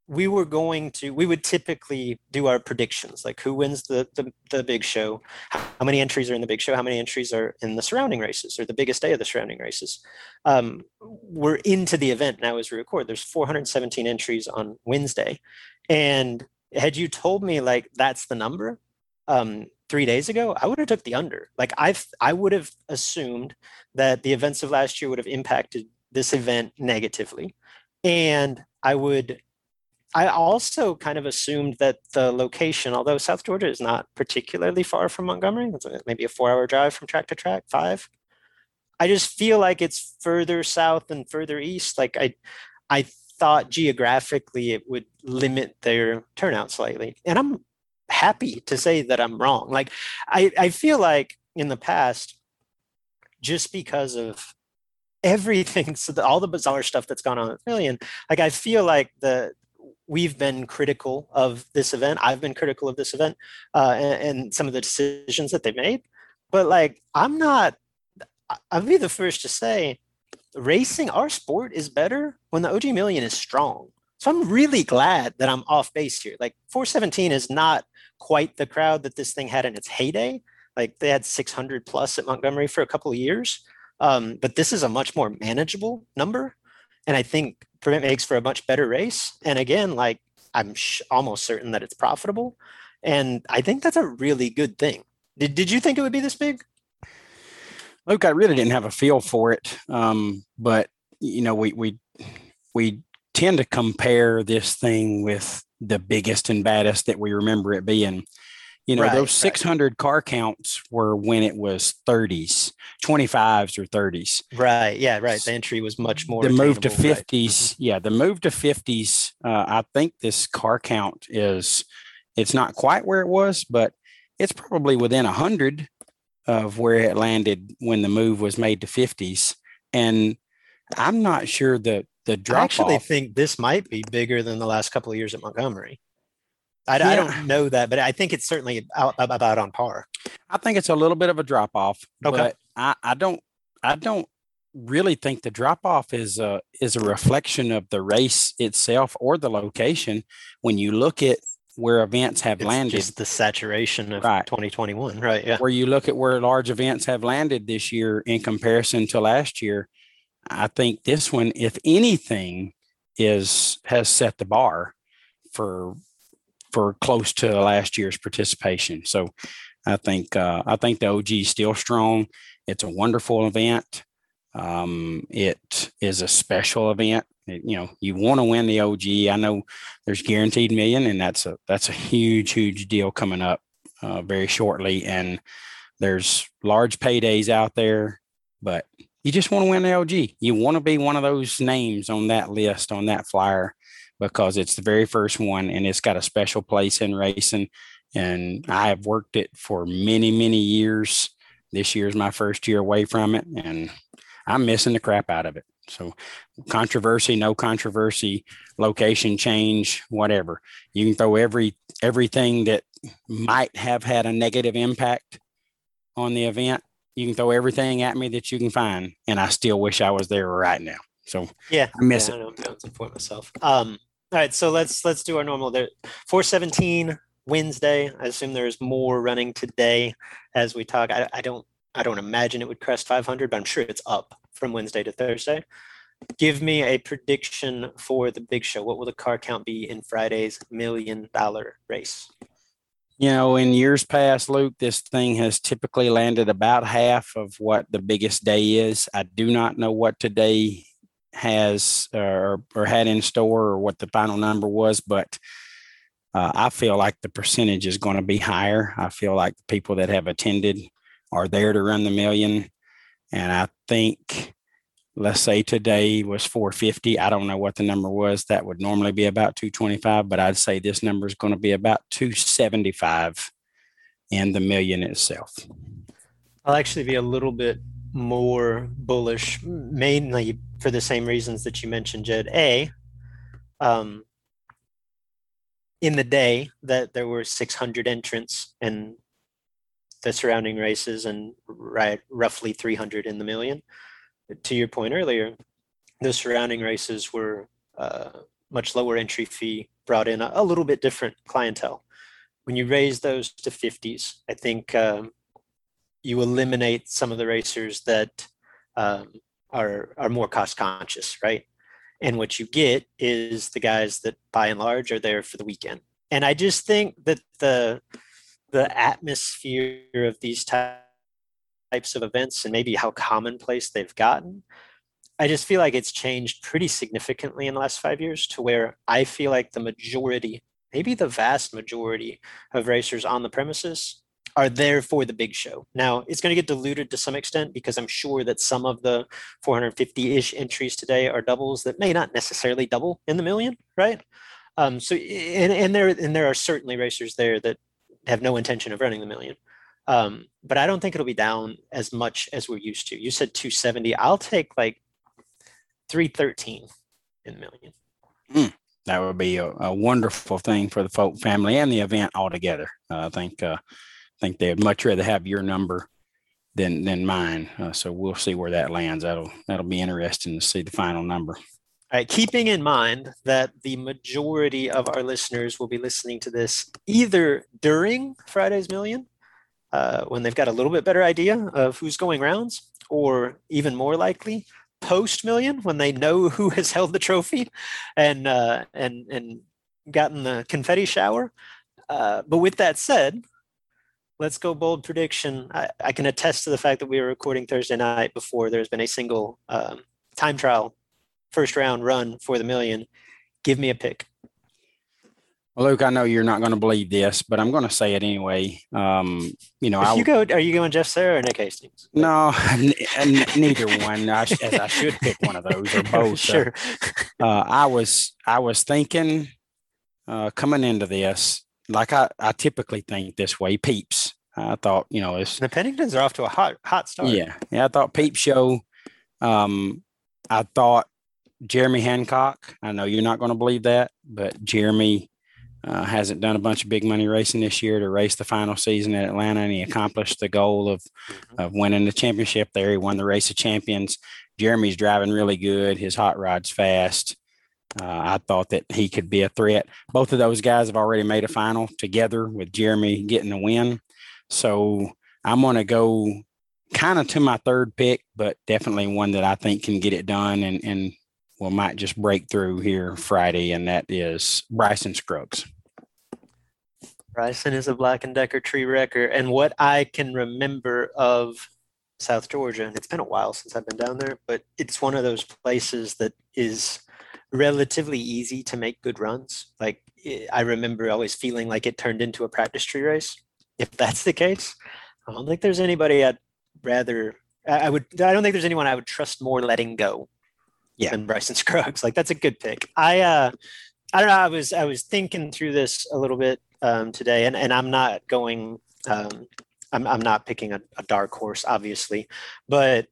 we were going to, we would typically do our predictions, like who wins the the, the big show, how many entries are in the big show, how many entries are in the surrounding races, or the biggest day of the surrounding races. Um, we're into the event now as we record. There's 417 entries on Wednesday, and had you told me like that's the number, um, three days ago, I would have took the under. Like I I would have assumed that the events of last year would have impacted this event negatively. And I would I also kind of assumed that the location, although South Georgia is not particularly far from Montgomery, it's uh, maybe a four hour drive from track to track, five. I just feel like it's further south and further east. Like I I thought geographically it would limit their turnout slightly. And I'm happy to say that I'm wrong. Like I, I feel like in the past, just because of everything, <laughs> so the, all the bizarre stuff that's gone on with Million, like I feel like the we've been critical of this event. I've been critical of this event uh, and, and some of the decisions that they've made. But like I'm not. I'll be the first to say, racing, our sport is better when the OG Million is strong. So I'm really glad that I'm off base here. Like 417 is not quite the crowd that this thing had in its heyday. Like they had 600 plus at Montgomery for a couple of years. Um, but this is a much more manageable number. And I think it makes for a much better race. And again, like I'm sh- almost certain that it's profitable. And I think that's a really good thing. Did, did you think it would be this big? Luke, I really didn't have a feel for it, um, but you know, we we we tend to compare this thing with the biggest and baddest that we remember it being. You know, Right, those right. 600 car counts were when it was 30s, 25s or 30s. Right. Yeah. Right. The entry was much more. the move to attainable, right. 50s yeah the move to 50s uh, i think this car count is it's not quite where it was but it's probably within 100 of where it landed when the move was made to 50s and i'm not sure the the I actually off think this might be bigger than the last couple of years at Montgomery. I, I don't know that, but I think it's certainly out, about on par. I think it's a little bit of a drop off, Okay. but I, I don't I don't really think the drop off is a is a reflection of the race itself or the location. When you look at where events have It's landed, just the saturation of Right. 2021. Right. Yeah. where you look at where large events have landed this year in comparison to last year, I think this one, if anything, is has set the bar for for close to last year's participation. So I think uh, I think the OG is still strong. It's a wonderful event. Um, it is a special event. It- you know, you want to win the OG. I know there's guaranteed million, and that's a that's a huge, huge deal coming up uh, very shortly. And there's large paydays out there, but you just want to win the OG. You want to be one of those names on that list on that flyer because it's the very first one and it's got a special place in racing. And I have worked it for many, many years. This year is my first year away from it, and I'm missing the crap out of it. So, controversy, no controversy, location change, whatever. You can throw every everything that might have had a negative impact on the event. You can throw everything at me that you can find, and I still wish I was there right now. So Yeah. I miss yeah, it. I know I'm bouncing for myself. Um, all right, so let's let's do our normal there. 417 Wednesday. I assume there's more running today as we talk. I, I don't I don't imagine it would crest 500, but I'm sure it's up from Wednesday to Thursday. Give me a prediction for the big show. What will the car count be in Friday's million dollar race? You know, in years past, Luke, this thing has typically landed about half of what the biggest day is. I do not know what today has or, or had in store or what the final number was, but uh, I feel like the percentage is going to be higher. I feel like the people that have attended are there to run the million. And I think, let's say today was 450. I don't know what the number was. That would normally be about 225, but I'd say this number is going to be about 275 in the million itself. I'll actually be a little bit more bullish, mainly for the same reasons that you mentioned, Jed. A, um, in the day that there were 600 entrants and the surrounding races, and right roughly 300 in the million. To your point earlier, the surrounding races were uh, much lower entry fee, brought in a, a little bit different clientele. When you raise those to 50s, I think. Um, you eliminate some of the racers that um, are are more cost conscious, right? And what you get is the guys that, by and large, are there for the weekend. And I just think that the the atmosphere of these ty- types of events and maybe how commonplace they've gotten, I just feel like it's changed pretty significantly in the last five years to where I feel like the majority, maybe the vast majority of racers on the premises are there for the big show. Now, it's going to get diluted to some extent because I'm sure that some of the 450-ish entries today are doubles that may not necessarily double in the million, right? Um, so, and, and there and there are certainly racers there that have no intention of running the million. Um, but I don't think it'll be down as much as we're used to. You said 270. I'll take like 313 in million. That would be a, a wonderful thing for the folk family and the event altogether. Uh, I think uh, I think they'd much rather have your number than than mine. Uh, so we'll see where that lands. That'll that'll be interesting to see the final number. All right, keeping in mind that the majority of our listeners will be listening to this either during Friday's Million, uh, when they've got a little bit better idea of who's going rounds, or even more likely, post Million, when they know <laughs> who has held the trophy and uh, and and gotten the confetti shower. Uh, but with that said, let's go bold prediction. I, I can attest to the fact that we were recording Thursday night before there's been a single um, time trial first round run for the million. Give me a pick. Luke, I know you're not going to believe this, but I'm going to say it anyway. Um, you know, If I you go, are you going Jeff Sarah or Nick Hastings? no, <laughs> n- n- neither one. I, sh- as I should pick one of those or <laughs> both. Uh, sure. uh, I was I was thinking uh, coming into this, like I, I typically think this way. Peeps. I thought you know it's The Penningtons are off to a hot hot start. yeah yeah. I thought Peep Show. Um, I thought Jeremy Hancock. I know you're not going to believe that, but Jeremy uh, hasn't done a bunch of big money racing this year to race the final season at Atlanta, and he accomplished the goal of of winning the championship there. He won the race of champions. Jeremy's driving really good. His hot rod's fast. Uh, I thought that he could be a threat. Both of those guys have already made a final together with Jeremy getting the win. So I'm going to go kind of to my third pick, but definitely one that I think can get it done and, and will might just break through here Friday, and that is Bryson Scruggs. Bryson is a Black and Decker tree wrecker, and what I can remember of South Georgia, and it's been a while since I've been down there, but it's one of those places that is relatively easy to make good runs. Like i- remember always feeling like it turned into a practice tree race. If that's the case, I don't think there's anybody I'd rather. I would. I don't think there's anyone I would trust more letting go. Yeah. Than Bryson <laughs> Scruggs. Like that's a good pick. I. uh I don't know. I was I was thinking through this a little bit um, today, and, and I'm not going. Um, I'm I'm not picking a, a dark horse, obviously, but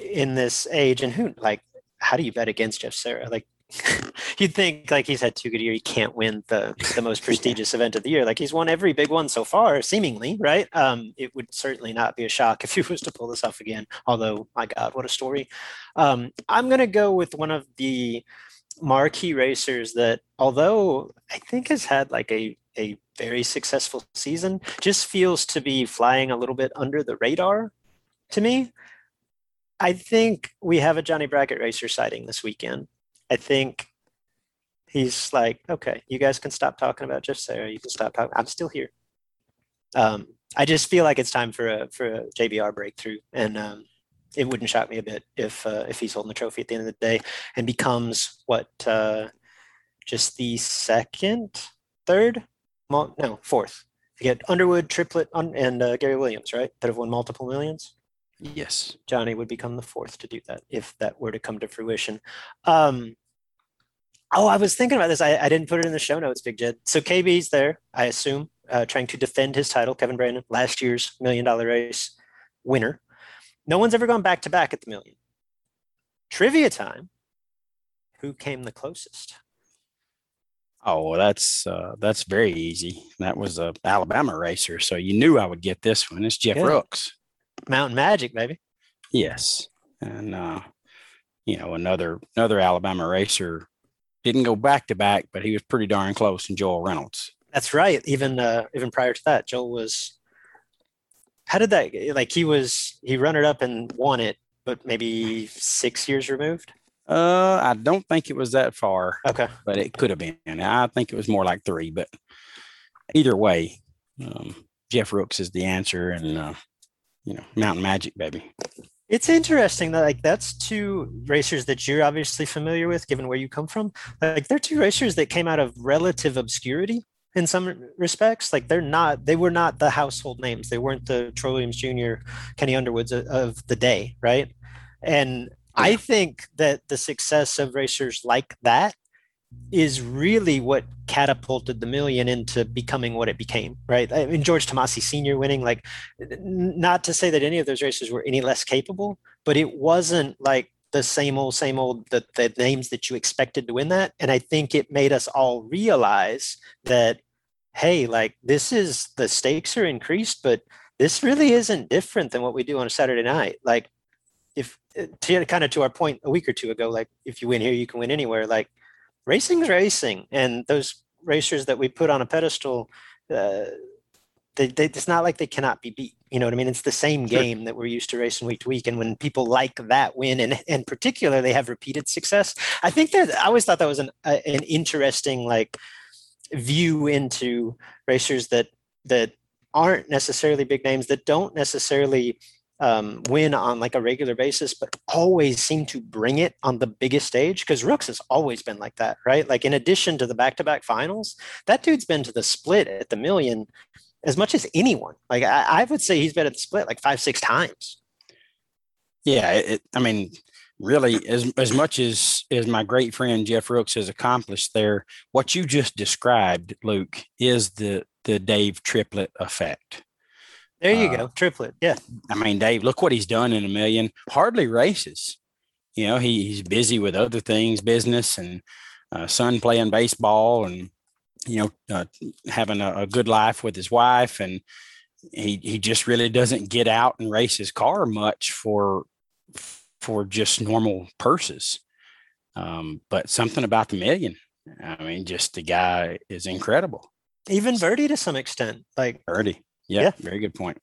in this age, and who like, how do you bet against Jeff Sarah? Like, <laughs> you'd think like he's had two good years, he can't win the the most <laughs> prestigious event of the year. Like he's won every big one so far, seemingly, right? Um, it would certainly not be a shock if he was to pull this off again. Although, my God, what a story! Um, I'm gonna go with one of the marquee racers that although I think has had like a a very successful season, just feels to be flying a little bit under the radar to me. I think we have a Johnny Brackett racer sighting this weekend. I think he's like, okay, you guys can stop talking about Jeff Sarah. You can stop talking. I'm still here. Um, I just feel like it's time for a for a JBR breakthrough, and um, it wouldn't shock me a bit if uh, if he's holding the trophy at the end of the day and becomes what uh, just the second, third, no fourth. You get Underwood, Triplet, and uh, Gary Williams, right? That have won multiple millions. Yes. Johnny would become the fourth to do that if that were to come to fruition. Um, oh, I was thinking about this. I, I didn't put it in the show notes, Big Jed. So KB's there, I assume, uh, trying to defend his title. Kevin Brandon, last year's million dollar race winner. No one's ever gone back to back at the million. Trivia time. Who came the closest? Oh, well, that's uh, that's very easy. That was a Alabama racer, so you knew I would get this one. It's Jeff Good. Rooks. Mountain Magic, baby. Yes, and uh, you know another another Alabama racer didn't go back to back, but he was pretty darn close. And Joel Reynolds. That's right. Even uh, even prior to that, Joel was. How did that? Like he was, he run it up and won it, but maybe six years removed. Uh, I don't think it was that far, Okay. but it could have been. I think it was more like three, but either way, um, Jeff Rooks is the answer, and uh, you know, Mountain Magic, baby. It's interesting that like that's two racers that you're obviously familiar with, given where you come from. Like they're two racers that came out of relative obscurity in some respects. Like they're not, they were not the household names. They weren't the Troy Williams Jr., Kenny Underwoods of, of the day, right? And I think that the success of racers like that is really what catapulted the million into becoming what it became, right? I mean, George Tomasi Sr. winning, like, not to say that any of those racers were any less capable, but it wasn't like the same old, same old, the, the names that you expected to win that. And I think it made us all realize that, hey, like, this is the stakes are increased, but this really isn't different than what we do on a Saturday night. Like, if to kind of to our point a week or two ago, like, if you win here, you can win anywhere. Like, racing's racing and those racers that we put on a pedestal uh, they, they, it's not like they cannot be beat you know what i mean it's the same Sure. game that we're used to racing week to week and when people like that win and in particular they have repeated success i think that i always thought that was an, a, an interesting like view into racers that that aren't necessarily big names that don't necessarily um, win on like a regular basis, but always seem to bring it on the biggest stage because Rooks has always been like that, right? Like in addition to the back-to-back finals, that dude's been to the split at the million as much as anyone. Like I, I would say he's been at the split like five, six times. Yeah, it, I mean, really, as as much as as my great friend Jeff Rooks has accomplished there, what you just described, Luke, is the the Dave triplet effect. There you uh, go, triplet. Yeah. I mean, Dave, look what he's done in a million. Hardly races. You know, he, he's busy with other things, business and uh, son playing baseball, and you know, uh, having a, a, good life with his wife, and he he just really doesn't get out and race his car much for for just normal purses. Um, but something about the million. I mean, just the guy is incredible. Even Verdi to some extent, like Verdi. Yeah, yeah, very good point.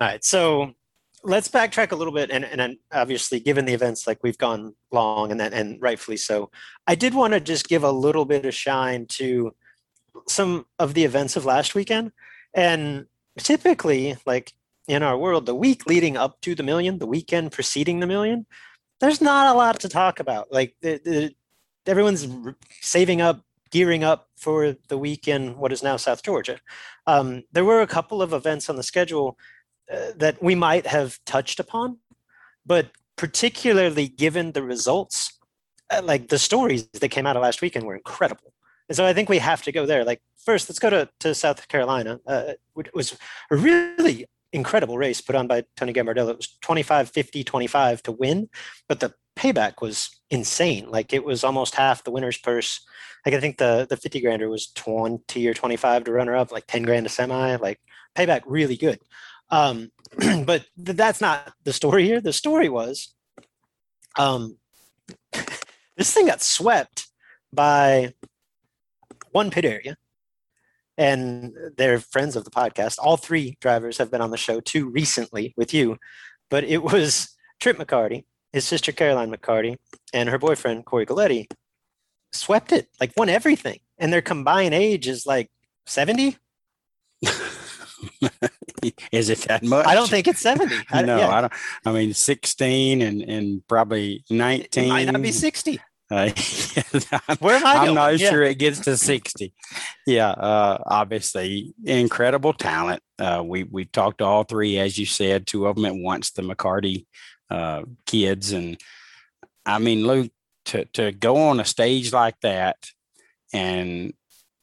All right, so let's backtrack a little bit, and and obviously, given the events, like we've gone long, and that and rightfully so. I did want to just give a little bit of shine to some of the events of last weekend, and typically, like in our world, the week leading up to the million, the weekend preceding the million, there's not a lot to talk about. Like the, the everyone's saving up gearing up for the week in what is now South Georgia. Um, there were a couple of events on the schedule uh, that we might have touched upon, but particularly given the results, uh, like the stories that came out of last weekend were incredible. And so I think we have to go there. Like first, let's go to, to South Carolina, uh, which was a really incredible race put on by Tony Gambardella. It was 25, 50, 25 to win, but the payback was insane. Like it was almost half the winner's purse like I think the the 50 grander was 20 or 25 to runner up, like 10 grand a semi, like payback really good. Um, <clears throat> but th- that's not the story here. The story was um, <laughs> this thing got swept by one pit area and they're friends of the podcast. All three drivers have been on the show too recently with you, but it was Trip McCarty, his sister Caroline McCarty, and her boyfriend Corey Galetti swept it, like won everything. And their combined age is like 70. <laughs> is it that much? I don't think it's 70. I, <laughs> no, yeah. I don't. I mean, 16 and, and probably 19. It might not be 60. <laughs> Uh, Where am I? I'm going? not yeah. sure it gets to 60. Yeah, uh, obviously, incredible talent. Uh, we we talked to all three, as you said, two of them at once, the McCarty uh, kids, and I mean, Luke, to to go on a stage like that and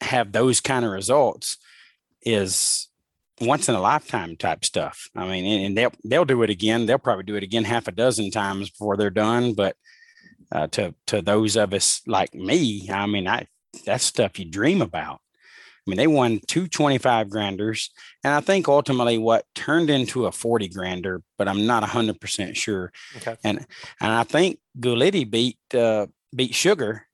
have those kind of results is once in a lifetime type stuff. I mean, and they'll they'll do it again. They'll probably do it again half a dozen times before they're done. But uh, to to those of us like me, I mean, I that's stuff you dream about. I mean, they won two 25 granders, and I think ultimately what turned into a 40 grander, but I'm not 100% sure. Okay. And and I think Gulitti beat uh, beat Sugar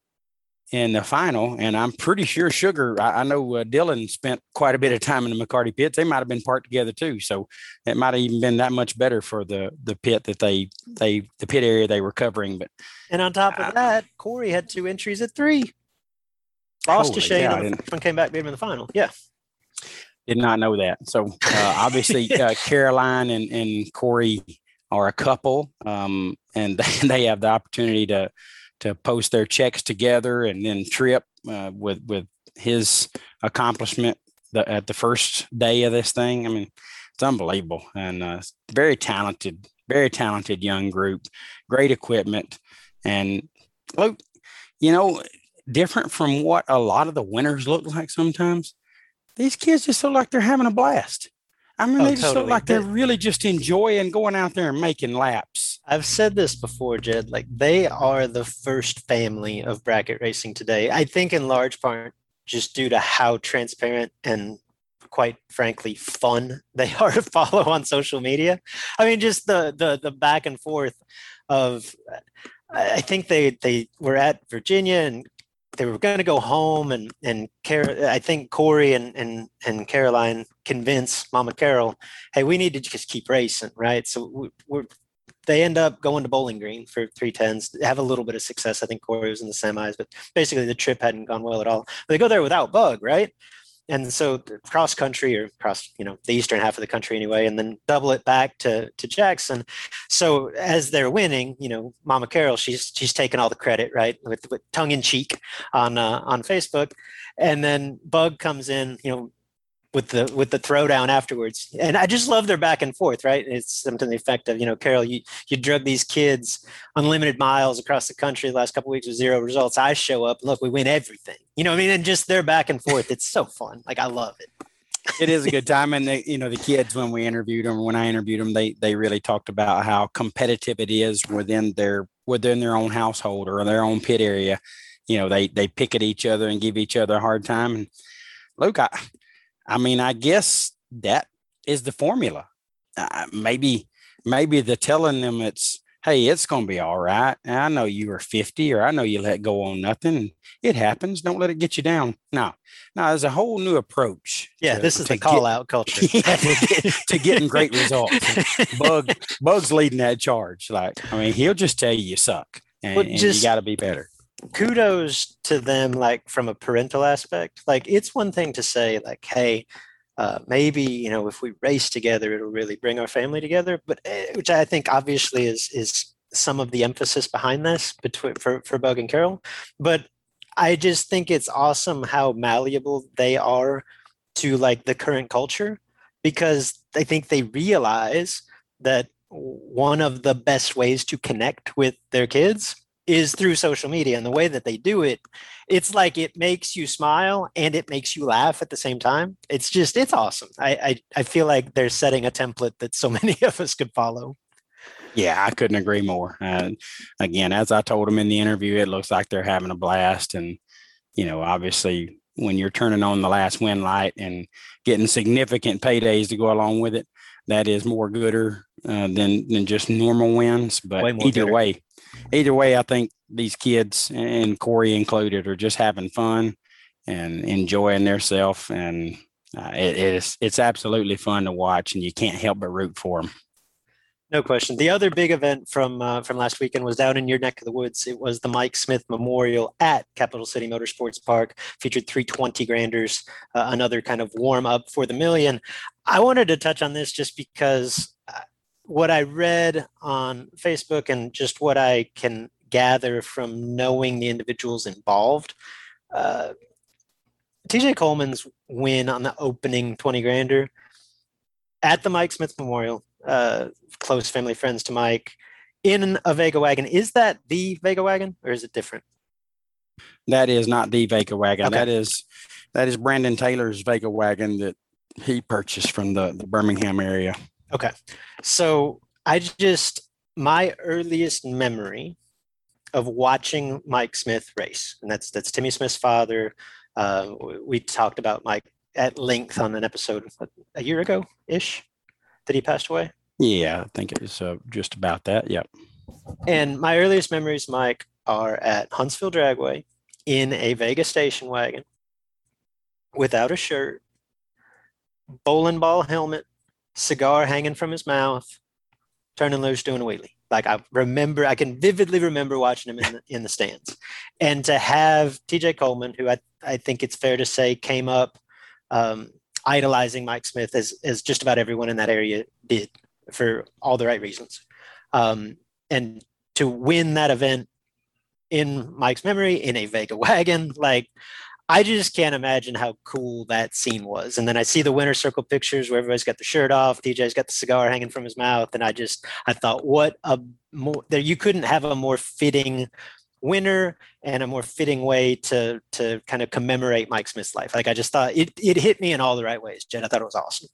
in the final, and I'm pretty sure Sugar. I, I know uh, Dylan spent quite a bit of time in the McCarty pits. They might have been parked together too, so it might have even been that much better for the the pit that they they the pit area they were covering. But and on top of that, Corey had two entries at three. Lost to Shane, and the came back, beat him in the final. Yeah. Did not know that. So uh, obviously, <laughs> uh, Caroline and, and Corey are a couple, um, and <laughs> they have the opportunity to to post their checks together, and then Trip uh, with with his accomplishment the, at the first day of this thing. I mean, it's unbelievable and uh, very talented, very talented young group, great equipment, and look, you know, different from what a lot of the winners look like sometimes. These kids just look like they're having a blast. I mean, oh, they just totally. look like they're really just enjoying going out there and making laps. I've said this before, Jed. Like they are the first family of bracket racing today. I think in large part just due to how transparent and quite frankly fun <laughs> they are to follow on social media. I mean, just the the the back and forth of I think they they were at Virginia and they were going to go home and and Car- I think Corey and and and Caroline convince Mama Carol, hey, we need to just keep racing, right? So we, are they end up going to Bowling Green for three tens, have a little bit of success. I think Corey was in the semis, but basically the trip hadn't gone well at all. But they go there without Bug, right? And so cross country or cross you know the eastern half of the country anyway and then double it back to to jackson. So as they're winning you know mama carol she's she's taking all the credit right with, with tongue in cheek on uh, on facebook. And then bug comes in you know with the with the throwdown afterwards. And I just love their back and forth, right? It's something to the effect of, you know, Carol, you you drug these kids unlimited miles across the country the last couple weeks with zero results. I show up, look, we win everything. You know, I mean, and just their back and forth. It's so fun. Like I love it. it is a good time, and they, you know, the kids when we interviewed them, when I interviewed them, they they really talked about how competitive it is within their within their own household or their own pit area. You know, they they pick at each other and give each other a hard time. And Luke, I I mean, I guess that is the formula. Uh, maybe, maybe they're telling them it's, hey, it's going to be all right. I know you were 50 or I know you let go on nothing. It happens. Don't let it get you down. No, no, there's a whole new approach. Yeah, to, this is the call get, out culture. <laughs> yeah, to, get, to, getting great results. <laughs> Bug, Bug's leading that charge. Like, I mean, he'll just tell you you suck and, well, just, and you got to be better kudos to them like from a parental aspect. Like it's one thing to say like hey uh, maybe you know if we race together it'll really bring our family together. But uh, which i think obviously is is some of the emphasis behind this between for, for bug and carol. But i just think it's awesome how malleable they are to like the current culture because i think they realize that one of the best ways to connect with their kids is through social media and the way that they do it it's like it makes you smile and it makes you laugh at the same time. It's just it's awesome. I i, I feel like they're setting a template that so <laughs> many of us could follow. Yeah i couldn't agree more. Uh, again as i told them in the interview it looks like they're having a blast. And you know obviously when you're turning on the last win light and getting significant paydays to go along with it that is more gooder uh, than than just normal wins but either gooder. way either way, I think these kids and Corey included are just having fun and enjoying themselves, and uh, it, it's it's absolutely fun to watch, and you can't help but root for them. No question. The other big event from uh, from last weekend was down in your neck of the woods. It was the Mike Smith Memorial at Capital City Motorsports Park. Featured 320 granders, uh, another kind of warm up for the million. I wanted to touch on this just because uh, what I read on Facebook and just what I can gather from knowing the individuals involved, uh, TJ Coleman's win on the opening 20 grander at the Mike Smith Memorial, uh, close family friends to Mike, in a Vega wagon. Is that the Vega wagon or is it different? That is not the Vega wagon. Okay. That is that is Brandon Taylor's Vega wagon that he purchased from the, the Birmingham area. Okay. So I just, my earliest memory of watching Mike Smith race, and that's that's Timmy Smith's father. Uh, we talked about Mike at length on an episode a year ago ish that he passed away. Yeah, I think it was uh, just about that. Yep. And my earliest memories, Mike, are at Huntsville Dragway in a Vega station wagon without a shirt, bowling ball helmet, cigar hanging from his mouth, turning loose, doing a wheelie. Like I remember, I can vividly remember watching him in the, in the stands, and to have TJ Coleman, who I I think it's fair to say came up um, idolizing Mike Smith as as just about everyone in that area did for all the right reasons, um, and to win that event in Mike's memory in a Vega wagon, like I just can't imagine how cool that scene was. And then I see the winner circle pictures where everybody's got the shirt off, TJ's got the cigar hanging from his mouth, and I just I thought, what a more there you couldn't have a more fitting winner and a more fitting way to to kind of commemorate Mike Smith's life. Like I just thought it it hit me in all the right ways, Jed. I thought it was awesome.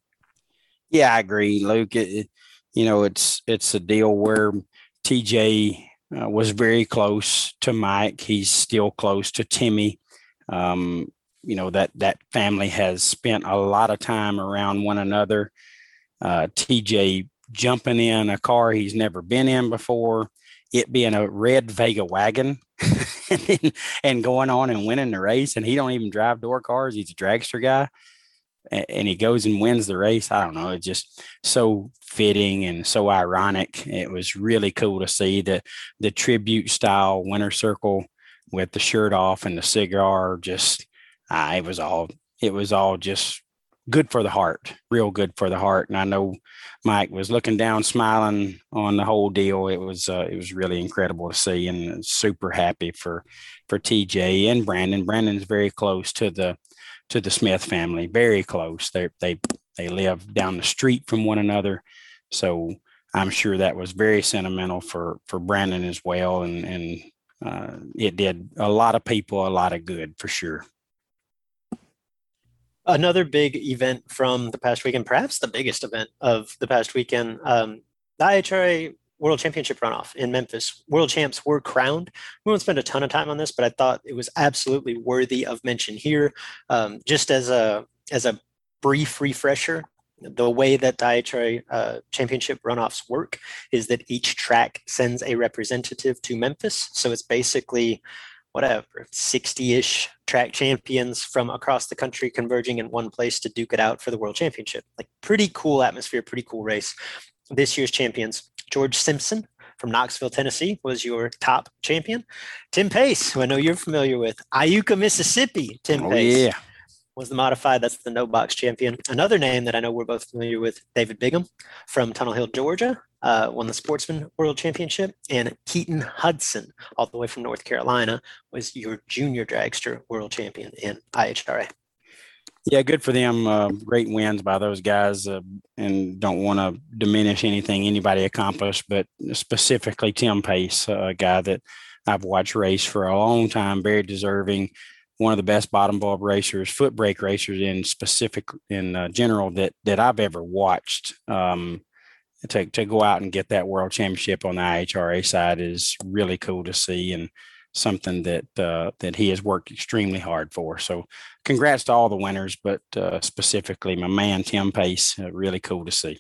Yeah, I agree, Luke. It, you know, it's it's a deal where TJ uh, was very close to Mike. He's still close to Timmy. Um, you know that that family has spent a lot of time around one another. Uh, TJ jumping in a car he's never been in before, it being a red Vega wagon, <laughs> and, going on and winning the race. And he don't even drive door cars; he's a dragster guy, and, and he goes and wins the race. I don't know. It's just so fitting and so ironic. It was really cool to see the the tribute style winner circle with the shirt off and the cigar. Just uh, it was all it was all just good for the heart, real good for the heart. And I know Mike was looking down, smiling on the whole deal. It was uh, it was really incredible to see, and super happy for for TJ and Brandon. Brandon's very close to the to the Smith family, very close. They they they live down the street from one another, so I'm sure that was very sentimental for for Brandon as well, and and uh, it did a lot of people a lot of good for sure. Another big event from the past weekend, perhaps the biggest event of the past weekend, um, the IHRA World Championship runoff in Memphis. World champs were crowned. We won't spend a ton of time on this, but I thought it was absolutely worthy of mention here. Um, just as a as a brief refresher, the way that IHRA uh, championship runoffs work is that each track sends a representative to Memphis. So it's basically whatever 60-ish track champions from across the country converging in one place to duke it out for the world championship. Like pretty cool atmosphere pretty cool race. This year's champions george simpson from knoxville tennessee was your top champion. Tim pace who i know you're familiar with. Iuka mississippi tim Oh, pace. yeah. Was the modified. That's the no box champion. Another name that I know we're both familiar with, David Bigham from Tunnel Hill, Georgia, uh, won the Sportsman World Championship. And Keaton Hudson, all the way from North Carolina, was your junior dragster world champion in IHRA. Yeah, good for them. Uh, great wins by those guys, uh, and don't want to diminish anything anybody accomplished, but specifically Tim Pace, a guy that I've watched race for a long time, very deserving, one of the best bottom bulb racers, foot brake racers in specific in uh, general that that I've ever watched. Um, to to go out and get that world championship on the IHRA side is really cool to see, and something that uh, that he has worked extremely hard for. So congrats to all the winners, but uh, specifically my man Tim Pace. Uh, really cool to see.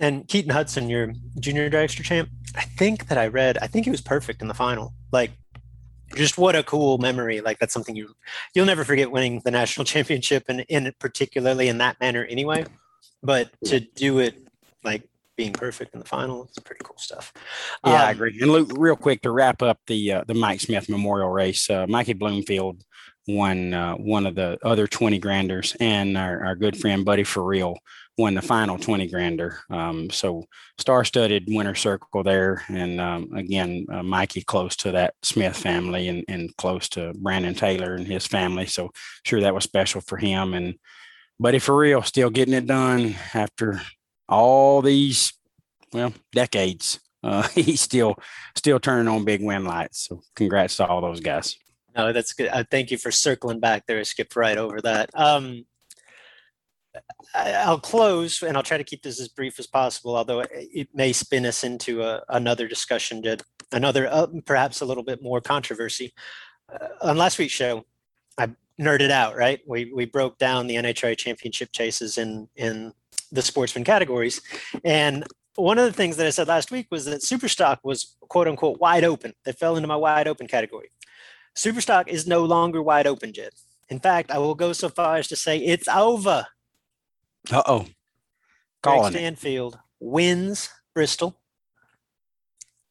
And Keaton Hudson, your junior dragster champ, I think that I read, I think he was perfect in the final. Like, just what a cool memory. Like, that's something you, you'll never forget winning the national <laughs> championship and in particularly in that manner anyway. But to do it like being perfect in the final, it's pretty cool stuff. Yeah, I Um, agree. And Luke, real quick to wrap up the uh, the Mike Smith Memorial Race, uh, Mikey Bloomfield won uh, one of the other twenty granders, and our, our good friend Buddy for real won the final twenty grander. Um, so star-studded winner circle there, and um, again, uh, Mikey close to that Smith family and and close to Brandon Taylor and his family. So sure that was special for him and. Buddy for real, still getting it done after all these, well, decades. Uh, <laughs> he's still still turning on big win lights. So congrats to all those guys. No, that's good. Uh, thank you for circling back there. I skipped right over that. Um, I'll close and I'll try to keep this as brief as possible, although it, it may spin us into a, another discussion, Jed, another, uh, perhaps a little bit more controversy. Uh, on last week's show, I nerded out, right? We, we broke down the NHRA championship chases in, in the sportsman categories. And one of the things that I said last week was that Superstock was quote unquote wide open. They fell into my wide open category. Superstock is no longer wide open, Jed. In fact, I will go so far as to say it's over. Uh oh. Greg Calling it. Stanfield wins Bristol,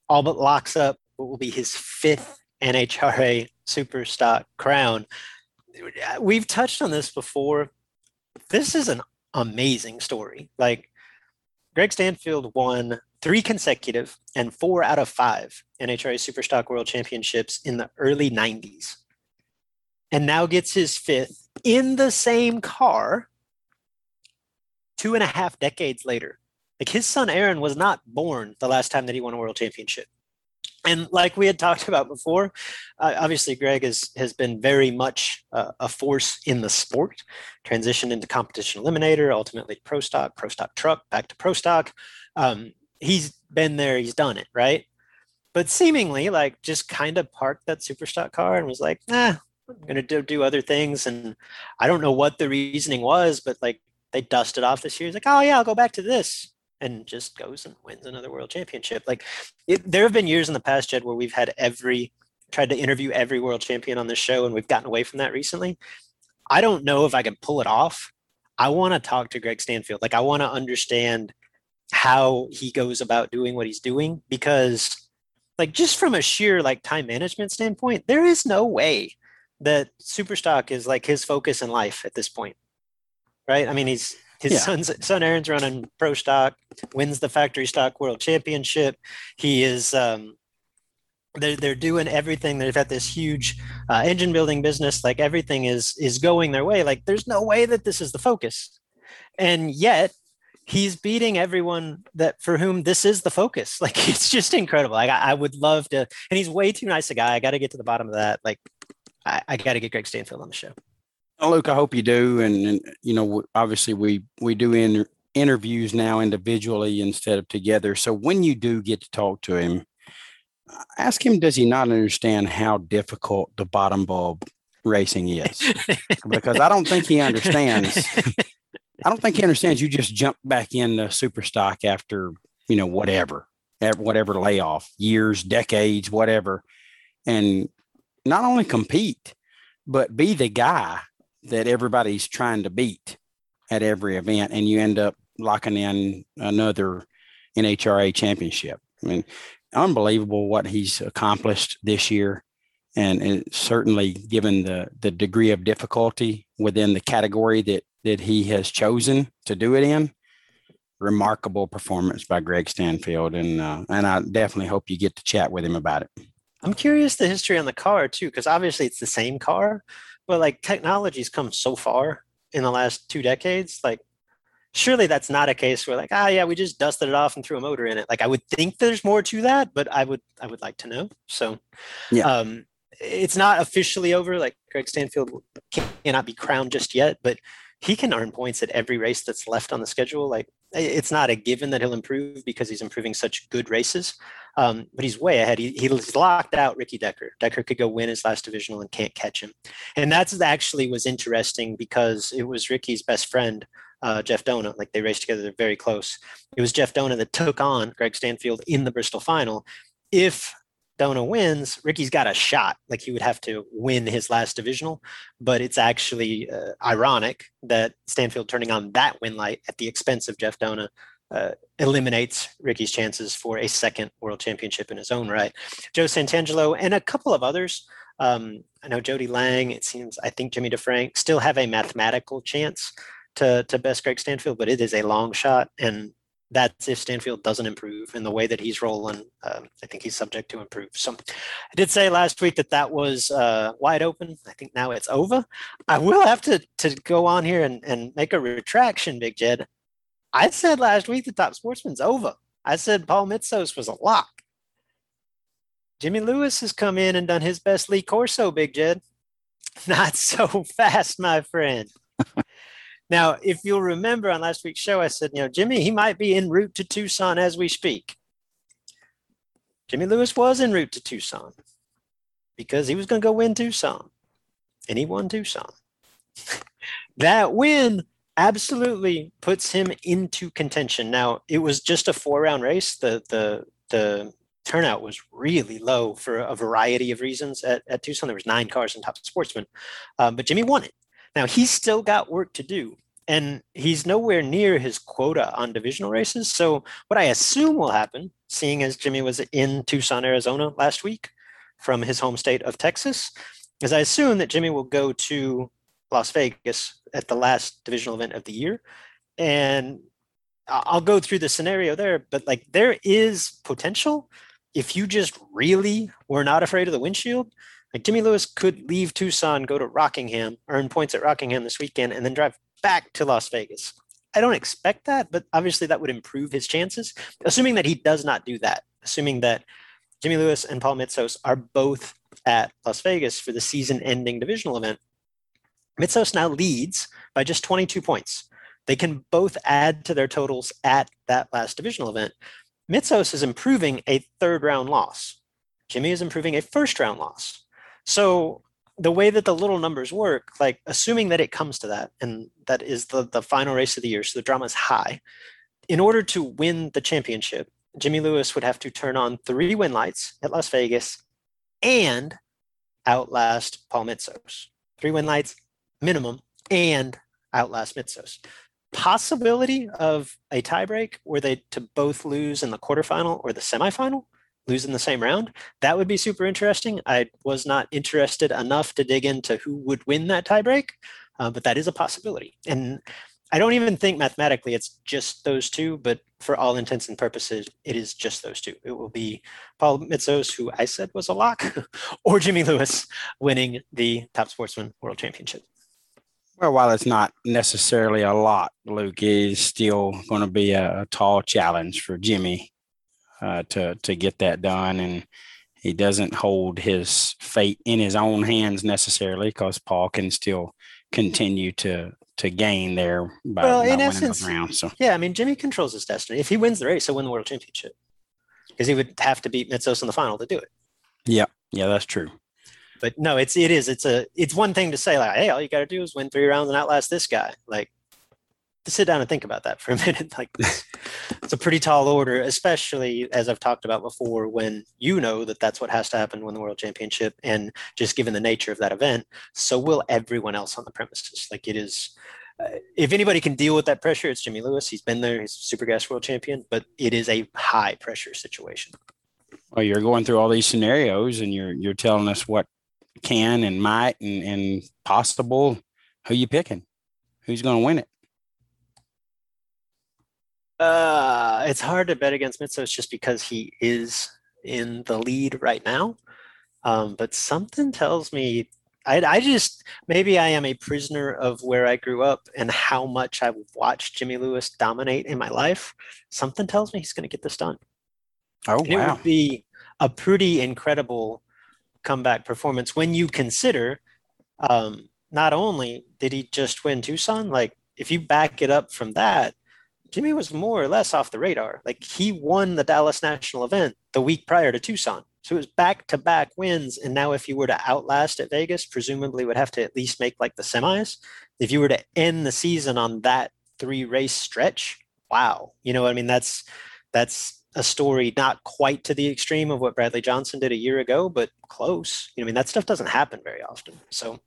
all but locks up what will be his fifth NHRA Superstock crown. We've touched on this before. This is an amazing story. Like Greg Stanfield won three consecutive and four out of five NHRA Superstock World Championships in the early 90s. And now gets his fifth in the same car two and a half decades later. Like his son Aaron was not born the last time that he won a world championship. And like we had talked about before, uh, obviously Greg has has been very much uh, a force in the sport. Transitioned into competition eliminator, ultimately pro stock, pro stock truck, back to pro stock. Um, he's been there, he's done it, right? But seemingly, like, just kind of parked that super stock car and was like, "Nah, I'm gonna do, do other things." And I don't know what the reasoning was, but like they dusted off this year. He's like, "Oh yeah, I'll go back to this." and just goes and wins another world championship. Like it, there have been years in the past, Jed, where we've had every tried to interview every world champion on this show, and we've gotten away from that recently. I don't know if I can pull it off. I want to talk to Greg Stanfield. Like I want to understand how he goes about doing what he's doing because like just from a sheer like time management standpoint, there is no way that Superstock is like his focus in life at this point, right? I mean, he's his Yeah. son's son Aaron's running pro stock, wins the factory stock world championship. He is um, they're they're doing everything. They've got this huge uh, engine building business. Like everything is is going their way. Like there's no way that this is the focus, and yet he's beating everyone that for whom this is the focus. <laughs> Like it's just incredible. Like I, I would love to, and he's way too nice a guy. I got to get to the bottom of that. Like I, I got to get Greg Stanfield on the show. Well, Luke, I hope you do. And, and you know, obviously we we do in, interviews now individually instead of together. So when you do get to talk to him, uh, ask him, does he not understand how difficult the bottom bulb racing is? <laughs> because I don't think he understands. <laughs> I don't think he understands. You just jump back into super stock after you know whatever, ev- whatever layoff, years, decades, whatever, and not only compete, but be the guy that everybody's trying to beat at every event, and you end up locking in another NHRA championship. I mean, unbelievable what he's accomplished this year, and, and certainly given the the degree of difficulty within the category that that he has chosen to do it in. Remarkable performance by Greg Stanfield, and uh, and I definitely hope you get to chat with him about it. I'm curious the history on the car too, because obviously it's the same car, but like technology's come so far in the last two decades. Like, surely that's not a case where like, ah, yeah, we just dusted it off and threw a motor in it. Like, I would think there's more to that, but I would, I would like to know. So, Yeah. um, it's not officially over. Like Greg Stanfield cannot be crowned just yet, but he can earn points at every race that's left on the schedule. Like, it's not a given that he'll improve because he's improving such good races. Um, but he's way ahead. He, he's locked out Ricky Decker. Decker could go win his last divisional and can't catch him. And that's actually was interesting because it was Ricky's best friend, uh, Jeff Dona. Like they raced together, they're very close. It was Jeff Dona that took on Greg Stanfield in the Bristol final. If Dona wins, Ricky's got a shot. Like he would have to win his last divisional. But it's actually uh, ironic that Stanfield turning on that win light at the expense of Jeff Dona uh, eliminates Ricky's chances for a second world championship in his own right. Joe Santangelo and a couple of others. Um, I know Jody Lang. It seems I think Jimmy DeFrank still have a mathematical chance to to best Greg Stanfield, but it is a long shot, and that's if Stanfield doesn't improve in the way that he's rolling. Um, I think he's subject to improve. So I did say last week that that was uh, wide open. I think now it's over. I will have to to go on here and, and make a retraction, Big Jed. I said last week the top sportsman's over. I said Paul Mitsos was a lock. Jimmy Lewis has come in and done his best Lee Corso, Big Jed. <laughs> Not so <laughs> fast, my friend. Now, if you'll remember on last week's show, I said, you know, Jimmy, he might be en route to Tucson as we speak. Jimmy Lewis was en route to Tucson because he was going to go win Tucson, and he won Tucson. <laughs> that win absolutely puts him into contention. Now, it was just a four-round race. The the the turnout was really low for a variety of reasons at, at Tucson. There was nine cars in Top Sportsman, um, but Jimmy won it. Now he's still got work to do, and he's nowhere near his quota on divisional races. So what I assume will happen, seeing as Jimmy was in Tucson, Arizona last week from his home state of Texas, is I assume that Jimmy will go to Las Vegas at the last divisional event of the year. And I'll go through the scenario there, but like there is potential if you just really were not afraid of the windshield. Like Jimmy Lewis could leave Tucson, go to Rockingham, earn points at Rockingham this weekend, and then drive back to Las Vegas. I don't expect that, but obviously that would improve his chances, assuming that he does not do that, assuming that Jimmy Lewis and Paul Mitsos are both at Las Vegas for the season ending divisional event. Mitsos now leads by just 22 points. They can both add to their totals at that last divisional event. Mitsos is improving a third round loss. Jimmy is improving a first round loss. So the way that the little numbers work, like assuming that it comes to that, and that is the, the final race of the year, so the drama is high. In order to win the championship, Jimmy Lewis would have to turn on three win lights at Las Vegas and outlast Paul Mitsos. Three win lights minimum and outlast Mitsos. Possibility of a tiebreak were they to both lose in the quarterfinal or the semifinal, lose in the same round. That would be super interesting. I was not interested enough to dig into who would win that tiebreak, uh, but that is a possibility. And I don't even think mathematically it's just those two, but for all intents and purposes, it is just those two. It will be Paul Mitsos, who I said was a lock, <laughs> or Jimmy Lewis winning the Top Sportsman World Championship. Well, while it's not necessarily a lot, Luke is still going to be a, a, tall challenge for Jimmy uh, to to get that done, and he doesn't hold his fate in his own hands necessarily because Paul can still continue to to gain there by, well, by in essence, round. So yeah, I mean Jimmy controls his destiny. If he wins the race, he'll win the world championship because he would have to beat Mitsos in the final to do it. Yeah, yeah, that's true. But no, it's it is it's a it's one thing to say like, hey, all you got to do is win three rounds and outlast this guy. Like, sit down and think about that for a <laughs> minute. Like, it's a pretty tall order, especially as I've talked about before, when you know that that's what has to happen when the world championship, and just given the nature of that event, so will everyone else on the premises. Like, it is uh, if anybody can deal with that pressure, it's Jimmy Lewis. He's been there. He's super gas world champion, but it is a high pressure situation. Well, you're going through all these scenarios, and you're you're telling us what can and might and, and possible. Who you picking? Who's going to win it? Uh, it's hard to bet against Mitsos just because he is in the lead right now. Um, but something tells me I, I just maybe I am a prisoner of where I grew up and how much I've watched Jimmy Lewis dominate in my life. Something tells me he's going to get this done. Oh and wow! It would be a pretty incredible comeback performance when you consider um, not only did he just win Tucson, like if you back it up from that, Jimmy was more or less off the radar. Like he won the Dallas National event the week prior to Tucson. So it was back to back wins. And now, if you were to outlast at Vegas, presumably would have to at least make like the semis. If you were to end the season on that three race stretch, wow. You know, I mean, that's that's a story not quite to the extreme of what Bradley Johnson did a year ago, but close. You know, I mean, that stuff doesn't happen very often. So,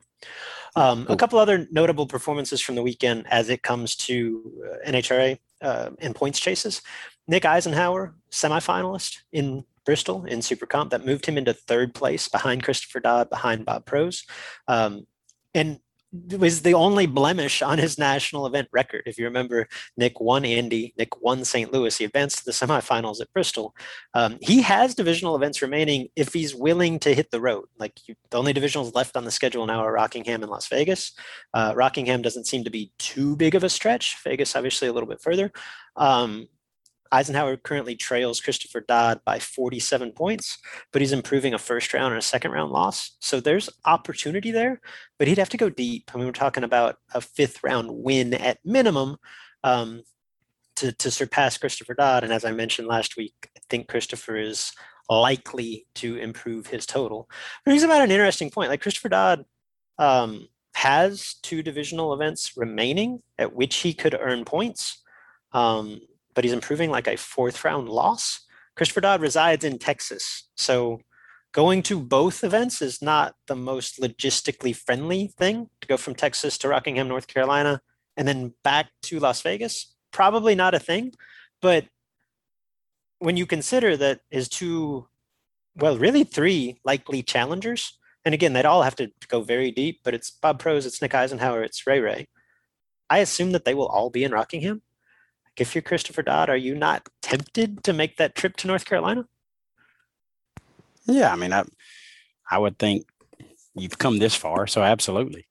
um, a couple other notable performances from the weekend as it comes to uh, NHRA uh, and points chases. Nick Eisenhower, semifinalist in Bristol in Super Comp. That moved him into third place behind Christopher Dodd, behind Bob Prose. Um, and was the only blemish on his national event record. If you remember, Nick won Indy, Nick won St. Louis. He advanced to the semifinals at Bristol. Um, he has divisional events remaining if he's willing to hit the road. Like you, the only divisionals left on the schedule now are Rockingham and Las Vegas. Uh, Rockingham doesn't seem to be too big of a stretch. Vegas, obviously, a little bit further. Um, Eisenhower currently trails Christopher Dodd by 47 points, but he's improving a first round and a second round loss. So there's opportunity there, but he'd have to go deep. I mean, we're talking about a fifth round win at minimum um, to, to surpass Christopher Dodd. And as I mentioned last week, I think Christopher is likely to improve his total. But he's about an interesting point. Like Christopher Dodd um, has two divisional events remaining at which he could earn points. Um, but he's improving like a fourth round loss. Christopher Dodd resides in Texas. So going to both events is not the most logistically friendly thing to go from Texas to Rockingham, North Carolina, and then back to Las Vegas. Probably not a thing. But when you consider that his two, well, really three likely challengers, and again, they'd all have to go very deep, but it's Bob Prose, it's Nick Eisenhower, it's Ray Ray. I assume that they will all be in Rockingham if you're Christopher Dodd, are you not tempted to make that trip to North Carolina? Yeah, I mean, I, I would think you've come this far, so absolutely.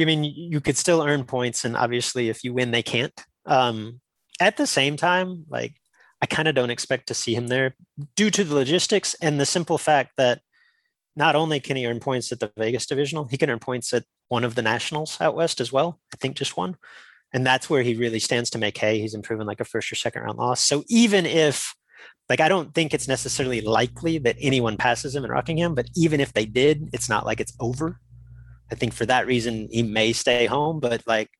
I mean, you could still earn points, and obviously, if you win, they can't. Um, at the same time, like I kind of don't expect to see him there due to the logistics and the simple fact that not only can he earn points at the Vegas divisional, he can earn points at one of the nationals out west as well. I think just one and that's where he really stands to make hay. He's improving like a first or second round loss. So even if like I don't think it's necessarily likely that anyone passes him in Rockingham, but even if they did, it's not like it's over. I think for that reason he may stay home, but like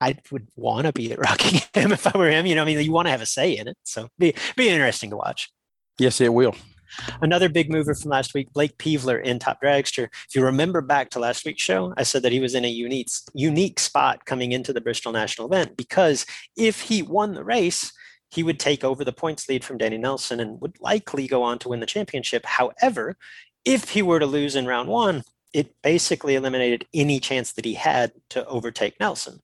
I would want to be at <laughs> Rockingham if I were him. You know, I mean, you want to have a say in it, so be be interesting to watch. Yes, it will. Another big mover from last week, Blake Peevler in Top Dragster. If you remember back to last week's show, I said that he was in a unique, unique spot coming into the Bristol National event because if he won the race, he would take over the points lead from Danny Nelson and would likely go on to win the championship. However, if he were to lose in round one, it basically eliminated any chance that he had to overtake Nelson.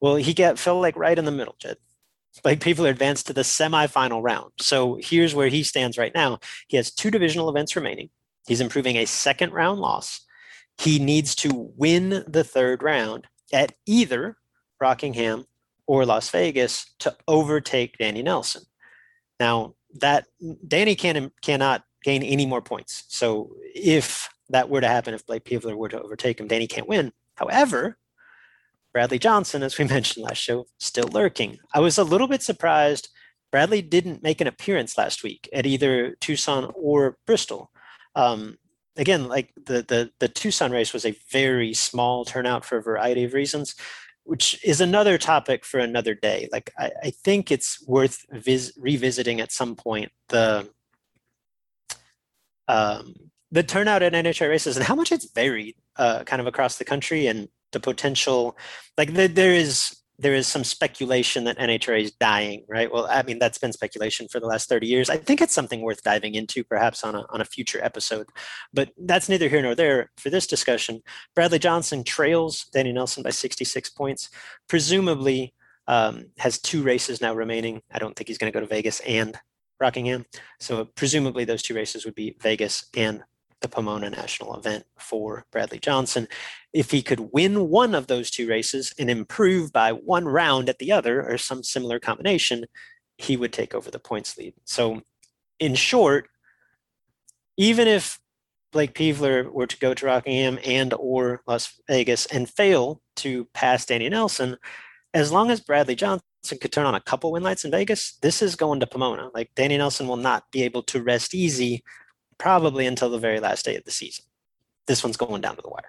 Well, he get fell like right in the middle, Jed. Like people advanced to the semifinal round. So here's where he stands right now. He has two divisional events remaining. He's improving a second round loss. He needs to win the third round at either Rockingham or Las Vegas to overtake Danny Nelson. Now that Danny can cannot gain any more points. So if that were to happen, if Blake Peevler were to overtake him, Danny can't win. However, Bradley Johnson, as we <laughs> mentioned last show, still lurking. I was a little bit surprised Bradley didn't make an appearance last week at either Tucson or Bristol. Um, again, like the, the the Tucson race was a very small turnout for a variety of reasons, which is another topic for another day. Like I, I think it's worth vis- revisiting at some point the um, the turnout at NHRA races and how much it's varied uh, kind of across the country and the potential like the, there is there is some speculation that NHRA is dying, right? Well, I mean, that's been speculation for the last 30 years. I think it's something worth diving into perhaps on a, on a future episode, but that's neither here nor there for this discussion. Bradley Johnson trails Danny Nelson by 66 points, presumably um, has two races now remaining. I don't think he's going to go to Vegas and Rockingham. So presumably those two races would be Vegas and the Pomona National event for Bradley Johnson. If he could win one of those two races and improve by one round at the other or some similar combination, he would take over the points lead. So, in short, even if Blake Peevler were to go to Rockingham and or Las Vegas and fail to pass Danny Nelson, as long as Bradley Johnson could turn on a couple win lights in Vegas, this is going to Pomona. Like Danny Nelson will not be able to rest easy probably until the very last day of the season. This one's going down to the wire.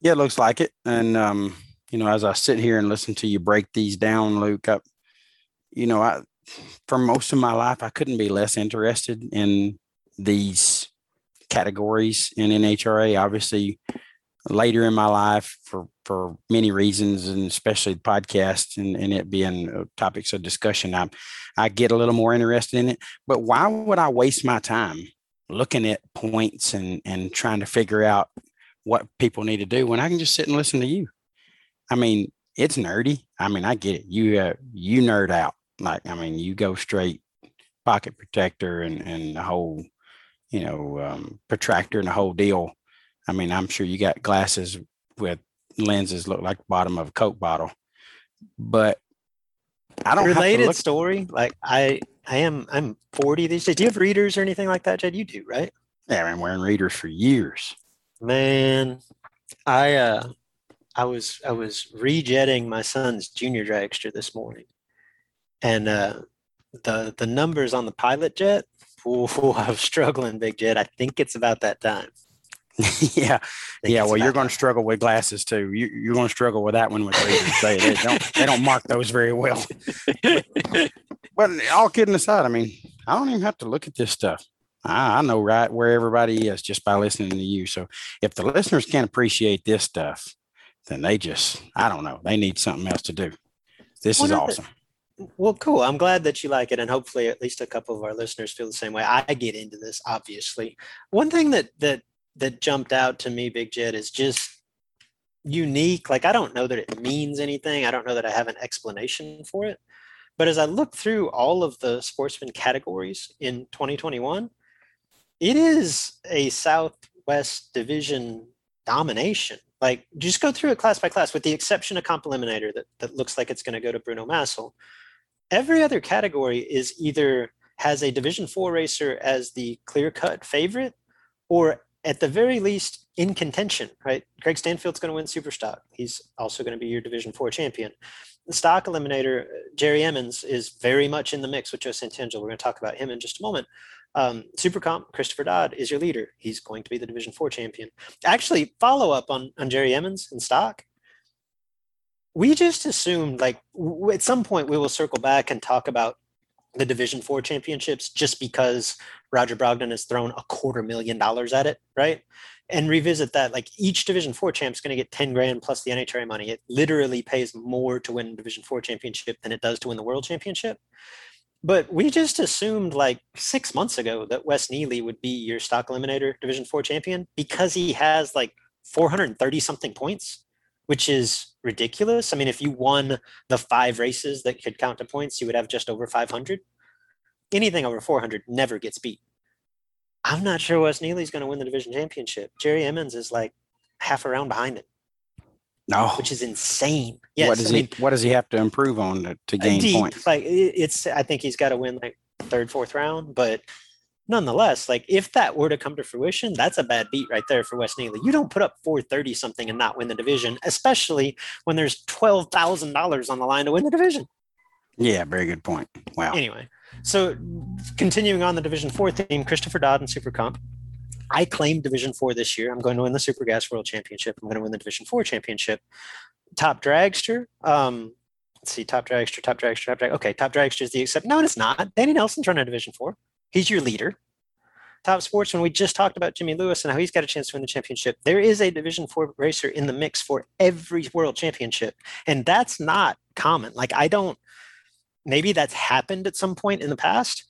Yeah, it looks like it. And um, you know, as I sit here and listen to you break these down, Luke, up, you know, I for most of my life I couldn't be less interested in these categories in NHRA. Obviously, later in my life for for many reasons, and especially the podcast and, and it being topics of discussion, I I get a little more interested in it. But why would I waste my time looking at points and and trying to figure out what people need to do when I can just sit and listen to you. I mean, it's nerdy. I mean, I get it. You uh, you nerd out. Like, I mean, you go straight pocket protector and and the whole, you know, um, protractor and the whole deal. I mean, I'm sure you got glasses with lenses look like the bottom of a Coke bottle, but I don't related look- story. Like I, I am, I'm 40 these days. Do you have readers or anything like that, Jed? You do, right? Yeah, I'm wearing readers for years. Man, I, uh, I was, I was rejetting my son's junior dragster this morning, and uh, the the numbers on the pilot jet. <laughs> Ooh, I was struggling, big Jed. I think it's about that time. <laughs> yeah, yeah. Well, you're going to struggle with glasses too. You, you're going to struggle with that one with readers. they, they don't they don't mark those very well. <laughs> but all kidding aside, I mean, I don't even have to look at this stuff. I, I know right where everybody is just by listening to you. So if the listeners can't appreciate this stuff, then they just I don't know. They need something else to do. This is awesome. Well, cool. I'm glad that you like it, and hopefully, at least a couple of our listeners feel the same way. I get into this, obviously. One thing that that that jumped out to me, Big Jed, is just unique. Like I don't know that it means anything. I don't know that I have an explanation for it. But as I look through all of the sportsman categories in 2021, it is a Southwest Division domination. Like just go through it class by class, with the exception of Comp Eliminator that, that looks like it's going to go to Bruno Massel. Every other category is either has a Division Four racer as the clear cut favorite, or at the very least in contention, right? Greg Stanfield's going to win Superstock. He's also going to be your Division Four champion. The stock eliminator, Jerry Emmons, is very much in the mix with Joe Santangelo. We're going to talk about him in just a moment. Um, Supercomp, Christopher Dodd is your leader. He's going to be the Division Four champion. Actually, follow up on on Jerry Emmons in stock. We just assumed, like, w- at some point, we will circle back and talk about the Division Four championships just because Roger Brogdon has thrown a quarter million dollars at it, right? And revisit that. Like each Division Four champ is going to get 10 grand plus the NHRA money. It literally pays more to win Division Four championship than it does to win the World Championship. But we just assumed like six months ago that Wes Neely would be your stock eliminator Division Four champion because he has like 430 something points, which is ridiculous. I mean, if you won the five races that could count to points, you would have just over 500. Anything over 400 never gets beat. I'm not sure Wes Neely's going to win the division championship. Jerry Emmons is like half a round behind him. No, which is insane. Yes, what does I mean, he What does he have to improve on to, to gain deep, points? Like it's, I think he's got to win like third, fourth round. But nonetheless, like if that were to come to fruition, that's a bad beat right there for Wes Neely. You don't put up 430 something and not win the division, especially when there's twelve thousand dollars on the line to win the division. Yeah, very good point. Wow. Anyway, so continuing on the Division Four theme, Christopher Dodd and Super Comp. I claimed Division Four this year. I'm going to win the Super Gas World Championship. I'm going to win the Division Four Championship. Top dragster. Um, let's see, top dragster, top dragster, top drag. Okay, top dragster is the except. No, it's not. Danny Nelson's running Division Four. He's your leader. Top sportsman. We just talked about Jimmy Lewis and how he's got a chance to win the championship. There is a Division Four racer in the mix for every World Championship, and that's not common. Like I don't. Maybe that's happened at some point in the past,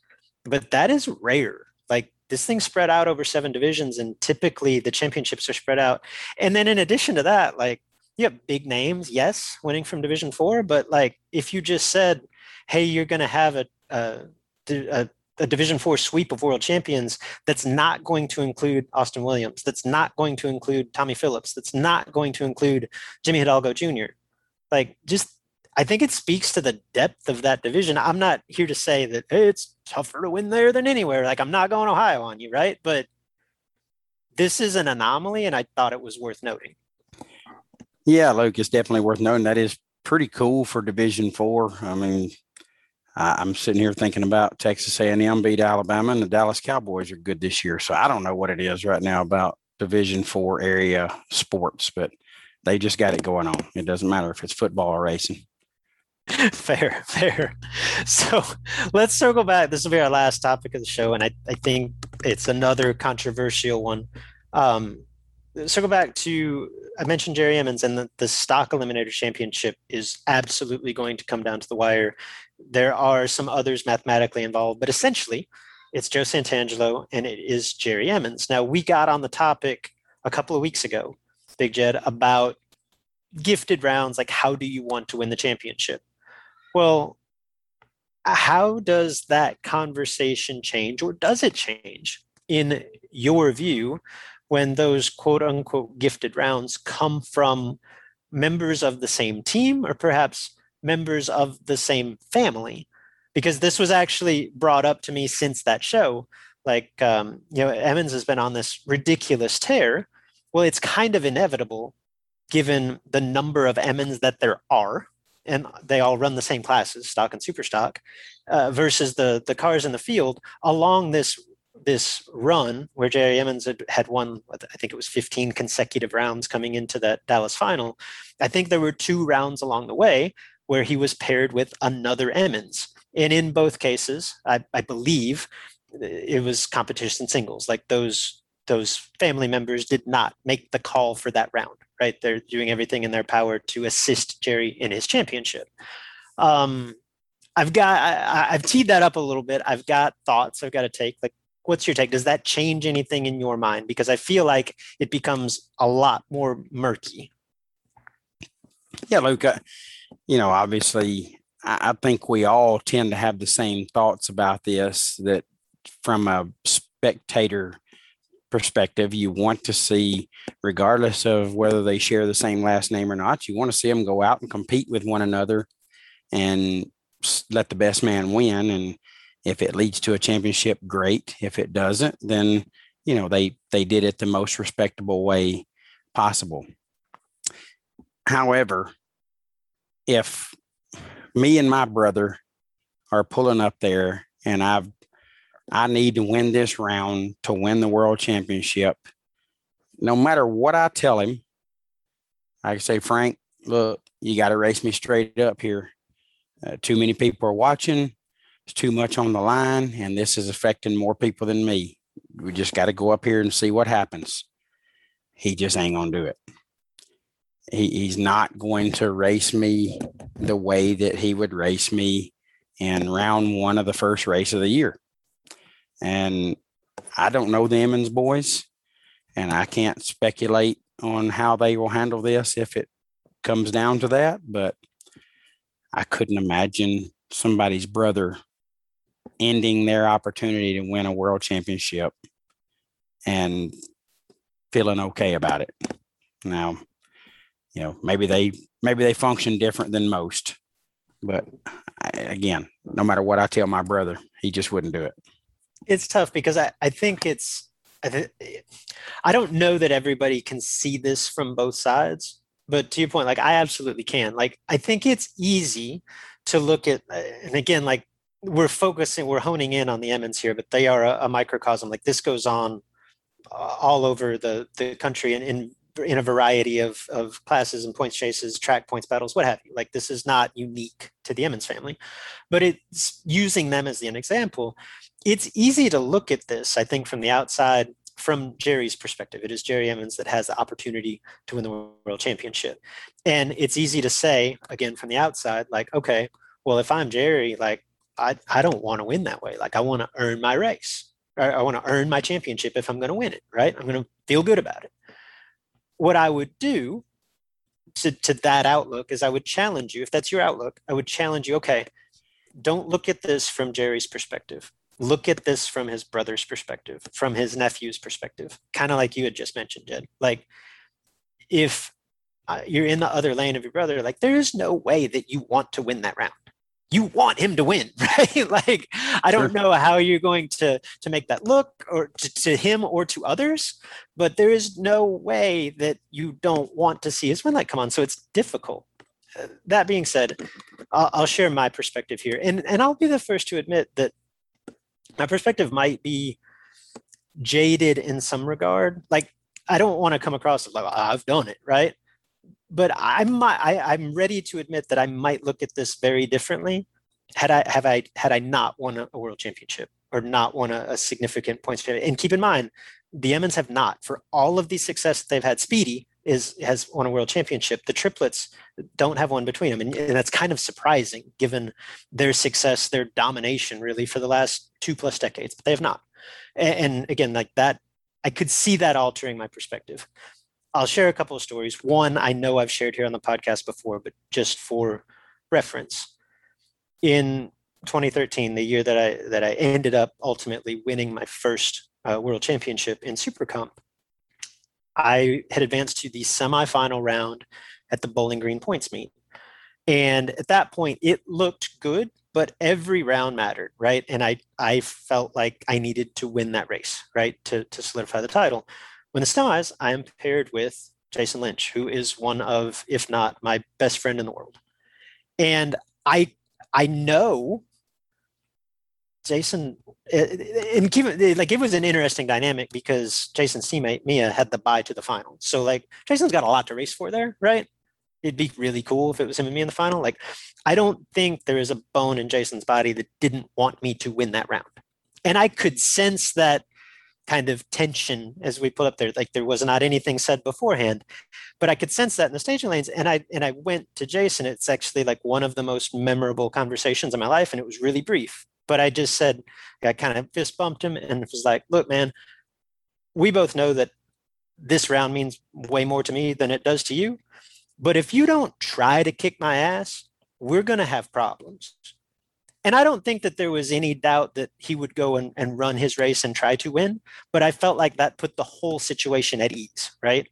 but that is rare. Like this thing spread out over seven divisions, and typically the championships are spread out. And then in addition to that, like you have big names, yes, winning from Division Four, but like if you just said, "Hey, you're going to have a, a, a a Division Four sweep of world champions that's not going to include Austin Williams, that's not going to include Tommy Phillips, that's not going to include Jimmy Hidalgo Jr. Like, just I think it speaks to the depth of that division. I'm not here to say that hey, it's tougher to win there than anywhere. Like, I'm not going Ohio on you, right? But this is an anomaly, and I thought it was worth noting. Yeah, Luke, it's definitely worth noting. That is pretty cool for Division Four. I mean, I, am sitting here thinking about Texas A&M beat Alabama, and the Dallas Cowboys are good this year. So I don't know what it is right now about Division Four area sports, but they just got it going on. It doesn't matter if it's football or racing. <laughs> fair, fair. So let's circle back. This will be our last topic of the show, and I, I think it's another controversial one. Um, circle back to I mentioned Jerry Emmons, and the, the stock eliminator championship is absolutely going to come down to the wire. There are some others mathematically involved, but essentially, it's Joe Santangelo and it is Jerry Emmons. Now, we got on the topic a couple of weeks ago, Big Jed, about gifted rounds. Like, how do you want to win the championship? Well, how does that conversation change, or does it change in your view when those quote unquote gifted rounds come from members of the same team or perhaps members of the same family? Because this was actually brought up to me since that show. Like, um, you know, Emmons has been on this ridiculous tear. Well, it's kind of inevitable given the number of Emmons that there are, and they all run the same classes, stock and super stock, uh, versus the the cars in the field along this this run where Jerry Emmons had, had won, I think it was 15 consecutive rounds coming into that Dallas final. I think there were two rounds along the way where he was paired with another Emmons. And in both cases, I, I believe it was competition singles. Like those those family members did not make the call for that round, right? They're doing everything in their power to assist Jerry in his championship. Um, I've got I, have teed that up a little bit. I've got thoughts I've got to take. Like what's your take? Does that change anything in your mind? Because I feel like it becomes a lot more murky. Yeah, uh, you know, obviously, I think we all tend to have the same thoughts about this that from a spectator perspective, you want to see, regardless of whether they share the same last name or not, you want to see them go out and compete with one another and let the best man win. And if it leads to a championship, great. If it doesn't, then you know they they did it the most respectable way possible. However, if me and my brother are pulling up there and I've I need to win this round to win the world championship, no matter what I tell him, I say, Frank, look, you got to race me straight up here. Uh, too many people are watching It's too much on the line, and this is affecting more people than me. We just got to go up here and see what happens. He just ain't gonna do it. He, he's not going to race me the way that he would race me in round one of the first race of the year. And I don't know the Emmons boys, and I can't speculate on how they will handle this if it comes down to that. But I couldn't imagine somebody's brother ending their opportunity to win a world championship and feeling okay about it. Now, you know, maybe they maybe they function different than most, but I, again, no matter what I tell my brother, he just wouldn't do it. It's tough because I, I think it's I, th- I don't know that everybody can see this from both sides, but to your point, like I absolutely can. Like I think it's easy to look at, and again, like we're focusing, we're honing in on the Emmons here, but they are a, a microcosm. Like this goes on uh, all over the the country and in in a variety of of classes and points chases, track points battles, what have you. Like this is not unique to the Emmons family, but it's using them as an example. It's easy to look at this, I think, from the outside from Jerry's perspective. It is Jerry Emmons that has the opportunity to win the world championship. And it's easy to say, again, from the outside, like, okay, well, if I'm Jerry, like, I, I don't want to win that way. Like, I want to earn my race. I, want to earn my championship if I'm going to win it, right? I'm going to feel good about it. What I would do to, to that outlook is I would challenge you, if that's your outlook, I would challenge you, okay, don't look at this from Jerry's perspective look at this from his brother's perspective, from his nephew's perspective, kind of like you had just mentioned, Jed. Like, if uh, you're in the other lane of your brother, like, there is no way that you want to win that round. You want him to win, <laughs> right? like, I don't know how you're going to to make that look or to, to him or to others, but there is no way that you don't want to see his win light come on. So it's difficult. Uh, that being said, I'll, I'll share my perspective here, and and I'll be the first to admit that my perspective might be jaded in some regard. Like I don't want to come across as like I've done it, right? But I'm I, I'm ready to admit that I might look at this very differently had I have I had I not won a, world championship or not won a, a significant points. championship, And keep in mind, the Emmons have not for all of the success they've had. Speedy is has won a world championship. The triplets don't have one between them, and, and, that's kind of surprising given their success, their domination, really for the last two plus decades. But they have not. And, and again, like that, I could see that altering my perspective. I'll share a couple of stories. One I know I've shared here on the podcast before, but just for reference, in 2013, the year that I that I ended up ultimately winning my first uh, world championship in Super Comp, I had advanced to the semifinal round at the Bowling Green points meet. And at that point, it looked good, but every round mattered, right? And I, I felt like I needed to win that race, right, to, to solidify the title. When the semis, I am paired with Jason Lynch, who is one of, if not my best friend in the world. And I, I know Jason eh, eh, and keep eh, it like it was an interesting dynamic because Jason's teammate Mia had the bye to the final. So like Jason's got a lot to race for there, right? It'd be really cool if it was him and me in the final. Like I don't think there is a bone in Jason's body that didn't want me to win that round. And I could sense that kind of tension as we put up there. Like there was not anything said beforehand, but I could sense that in the staging lanes. And I and I went to Jason. It's actually like one of the most memorable conversations in my life, and it was really brief but I just said, I kind of fist bumped him and was like, look, man, we both know that this round means way more to me than it does to you. But if you don't try to kick my ass, we're going to have problems. And I don't think that there was any doubt that he would go and, and run his race and try to win. But I felt like that put the whole situation at ease, right?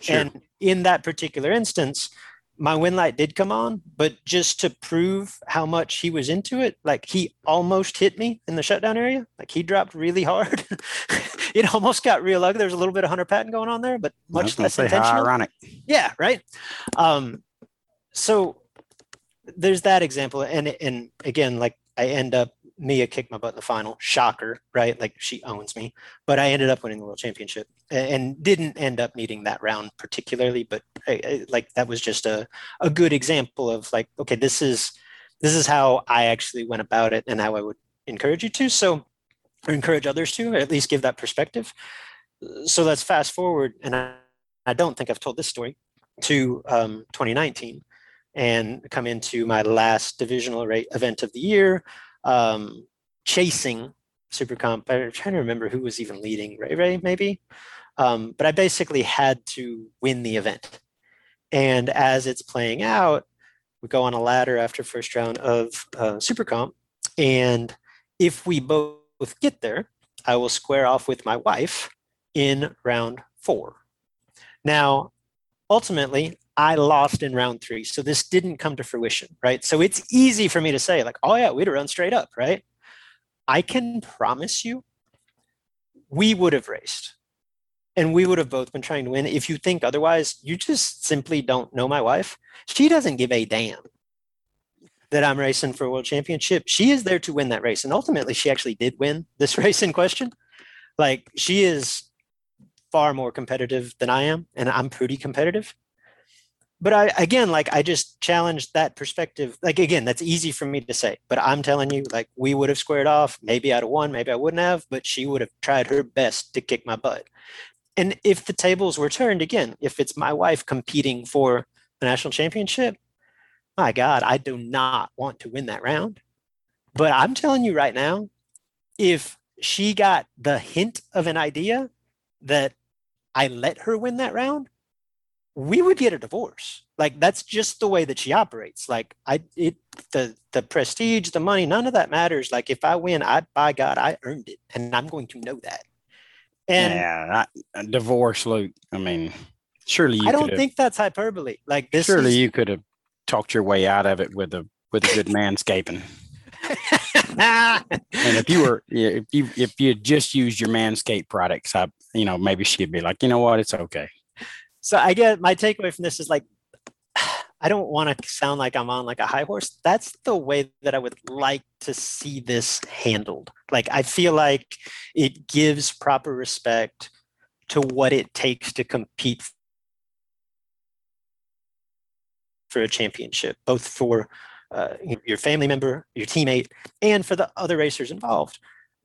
Sure. And in that particular instance, my win light did come on, but just to prove how much he was into it, like he almost hit me in the shutdown area. Like he dropped really hard. <laughs> it almost got real ugly. There's a little bit of Hunter Patton going on there, but much less intentional. ironic. Yeah, right. Um, so there's that example, and and again, like I end up Mia kicked my butt in the final. Shocker, right? Like she owns me. But I ended up winning the world championship and didn't end up needing that round particularly. But I, I, like that was just a, a good example of like, okay, this is this is how I actually went about it and how I would encourage you to. So, or encourage others to, at least give that perspective. So let's fast forward, and I, I don't think I've told this story to um, 2019 and come into my last divisional event of the year, um, chasing Super Comp. I'm trying to remember who was even leading, Ray Ray maybe. Um, but I basically had to win the event. And as it's playing out, we go on a ladder after first round of uh, Super Comp, and if we both get there, I will square off with my wife in round four. Now, ultimately, I lost in round three. So this didn't come to fruition, right? So it's easy for me to say, like, oh, yeah, we'd have run straight up, right? I can promise you, we would have raced and we would have both been trying to win. If you think otherwise, you just simply don't know my wife. She doesn't give a damn that I'm racing for a world championship. She is there to win that race. And ultimately, she actually did win this <laughs> race in question. Like, she is far more competitive than I am, and I'm pretty competitive but I again like I just challenged that perspective. Like again, that's easy for me to say, but I'm telling you, like we would have squared off. Maybe I'd have won, maybe I wouldn't have, but she would have tried her best to kick my butt. And if the tables were turned again, if it's my wife competing for the national championship, my God, I do not want to win that round. But I'm telling you right now, if she got the hint of an idea that I let her win that round, we would get a divorce. Like that's just the way that she operates. Like I, it, the the prestige, the money, none of that matters. Like if I win, I by God, I earned it, and I'm going to know that. And yeah, I, divorce, Luke. I mean, surely you. I don't think that's hyperbole. Like this. Surely is, you could have talked your way out of it with a with a good manscaping. <laughs> and if you were, if you if you had just used your manscape products, I, you know, maybe she'd be like, you know what, it's okay so I get my takeaway from this is like <sighs> I don't want to sound like I'm on like a high horse. That's the way that I would like to see this handled. Like I feel like it gives proper respect to what it takes to compete for a championship, both for uh, your family member, your teammate, and for the other racers involved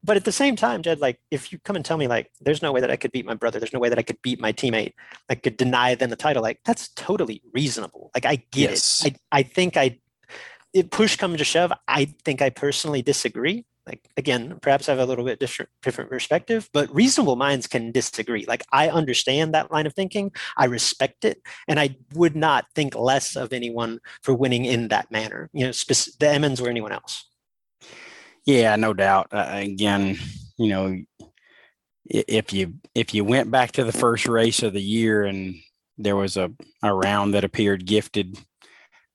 but at the same time, Jed, like if you come and tell me like there's no way that I could beat my brother, there's no way that I could beat my teammate, I could deny them the title, like that's totally reasonable. Like I get yes. it. I I think I it push comes to shove, I think I personally disagree. Like again, perhaps I have a little bit different different perspective, but reasonable minds can disagree. Like I understand that line of thinking, I respect it, and I would not think less of anyone for winning in that manner. You know, spec- the Emmons or anyone else. Yeah, no doubt. Uh, again, you know, if you if you went back to the first race of the year and there was a, a round that appeared gifted,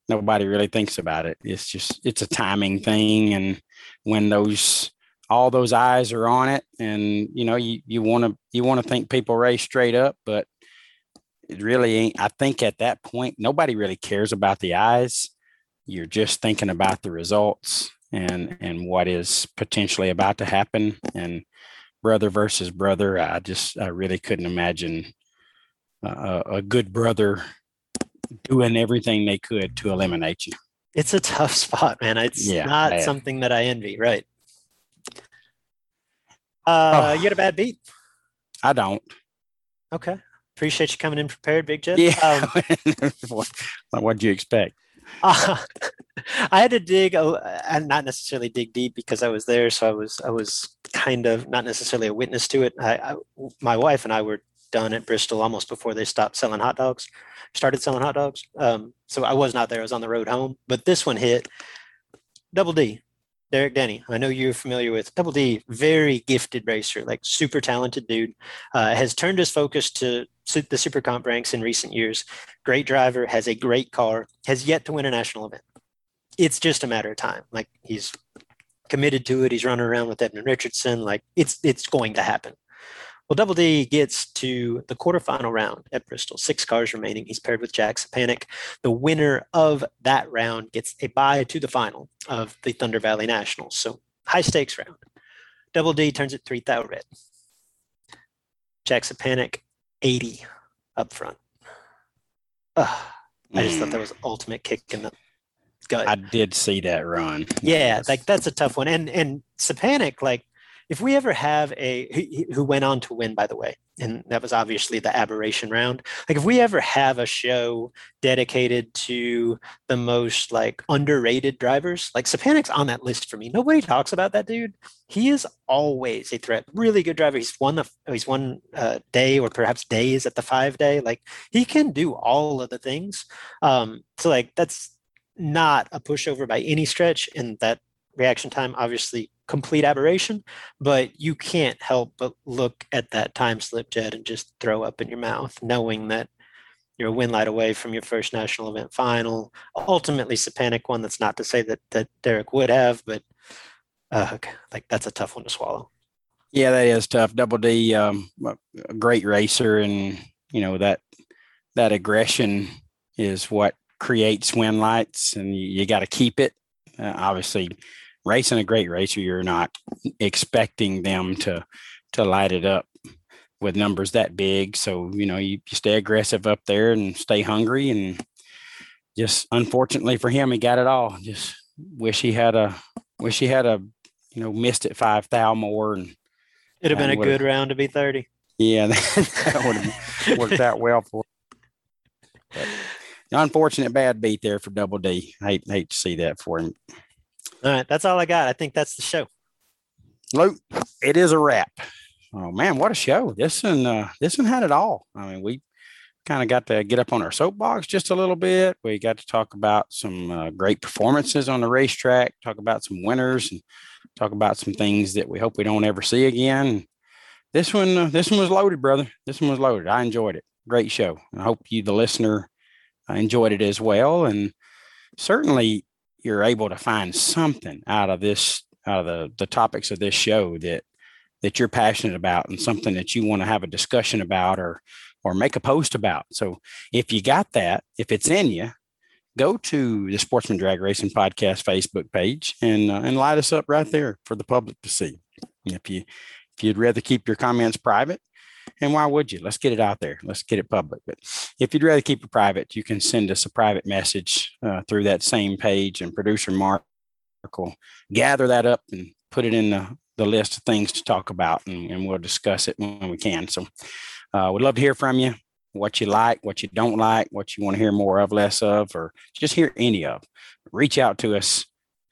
nobody really thinks about it. It's just it's a timing thing, and when those all those eyes are on it, and you know you you want to you want to think people race straight up, but it really ain't. I think at that point nobody really cares about the eyes. You're just thinking about the results and and what is potentially about to happen. And brother versus brother i just i really couldn't imagine a, a good brother doing everything they could to eliminate you. It's a tough spot man. It's yeah, not bad. something that i envy right. Uh oh, you had a bad beat. I don't. Okay. Appreciate you coming in prepared big Jed yeah. Um, <laughs> what, what'd you expect uh, <laughs> I had to dig, and not necessarily dig deep because I was there, so I was I was kind of not necessarily a witness to it. I, I, my wife and I were done at Bristol almost before they stopped selling hot dogs, started selling hot dogs. Um, so I was not there; I was on the road home. But this one hit. Double D, Derek Denny. I know you're familiar with Double D. Very gifted racer, like super talented dude. Uh, has turned his focus to the Super Comp ranks in recent years. Great driver, has a great car, has yet to win a national event it's just a matter of time. Like he's committed to it. He's running around with Edmund Richardson. Like it's it's going to happen. Well, Double D gets to the quarterfinal round at Bristol. Six cars remaining. He's paired with Jack Panic. The winner of that round gets a bye to the final of the Thunder Valley Nationals. So high stakes round. Double D turns it three thou red. Jack Panic, 80 up front. Ugh, I just thought that hmm. was ultimate kick in the gut. I did see that run. Yeah, like that's a tough one. And and Sapanic, like if we ever have a who went on to win, by the way, and that was obviously the aberration round. Like if we ever have a show dedicated to the most like underrated drivers, like Sapanic's on that list for me. Nobody talks about that dude. He is always a threat. Really good driver. He's won the he's won uh, day or perhaps days at the five day. Like he can do all of the things. Um, so like that's not a pushover by any stretch, and that reaction time obviously complete aberration, but you can't help but look at that time slip Jed and just throw up in your mouth, knowing that you're a win light away from your first national event final. Ultimately, Sapanic won. That's not to say that that Derek would have, but uh, like that's a tough one to swallow. Yeah, that is tough. Double D, um, a great racer, and you know that that aggression is what creates win lights, and you, you got to keep it. Uh, obviously, racing a great racer, you're not expecting them to to light it up with numbers that big. So you know you, you stay aggressive up there and stay hungry. And just unfortunately for him, he got it all. Just wish he had a wish he had a you know missed it five thou more and it'd have been a good round to be thirty. Yeah, <laughs> that would have worked out well for. But, unfortunate bad beat there for Double D. Hate hate to see that for him. All right, that's all I got. I think that's the show. Luke, it is a wrap. Oh man, what a show! This one, uh, this one had it all. I mean, we kind of got to get up on our soapbox just a little bit. We got to talk about some uh, great performances on the racetrack, talk about some winners, and talk about some things that we hope we don't ever see again. This one, uh, this one was loaded, brother. This one was loaded. I enjoyed it. Great show. I hope you, the listener, uh, enjoyed it as well. And certainly, you're able to find something out of this out of the, the topics of this show that that you're passionate about and something that you want to have a discussion about or or make a post about. So if you got that, if it's in you, go to the Sportsman Drag Racing Podcast Facebook page and uh, and light us up right there for the public to see. If you if you'd rather keep your comments private, and why would you? Let's get it out there. Let's get it public. But if you'd rather keep it private, you can send us a private message uh, through that same page, and producer Mark will gather that up and put it in the, the list of things to talk about, and, and we'll discuss it when we can. So, uh, we'd love to hear from you. What you like, what you don't like, what you want to hear more of, less of, or just hear any of. Reach out to us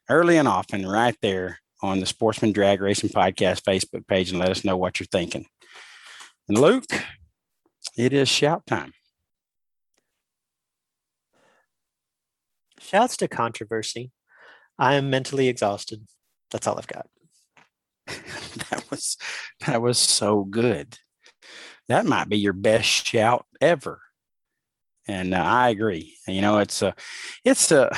early and often right there on the Sportsman Drag Racing Podcast Facebook page and let us know what you're thinking. And Luke, it is shout time. Shouts to controversy. I am mentally exhausted. That's all I've got. <laughs> that was that was so good. That might be your best shout ever. And uh, I agree. You know, it's a, it's a,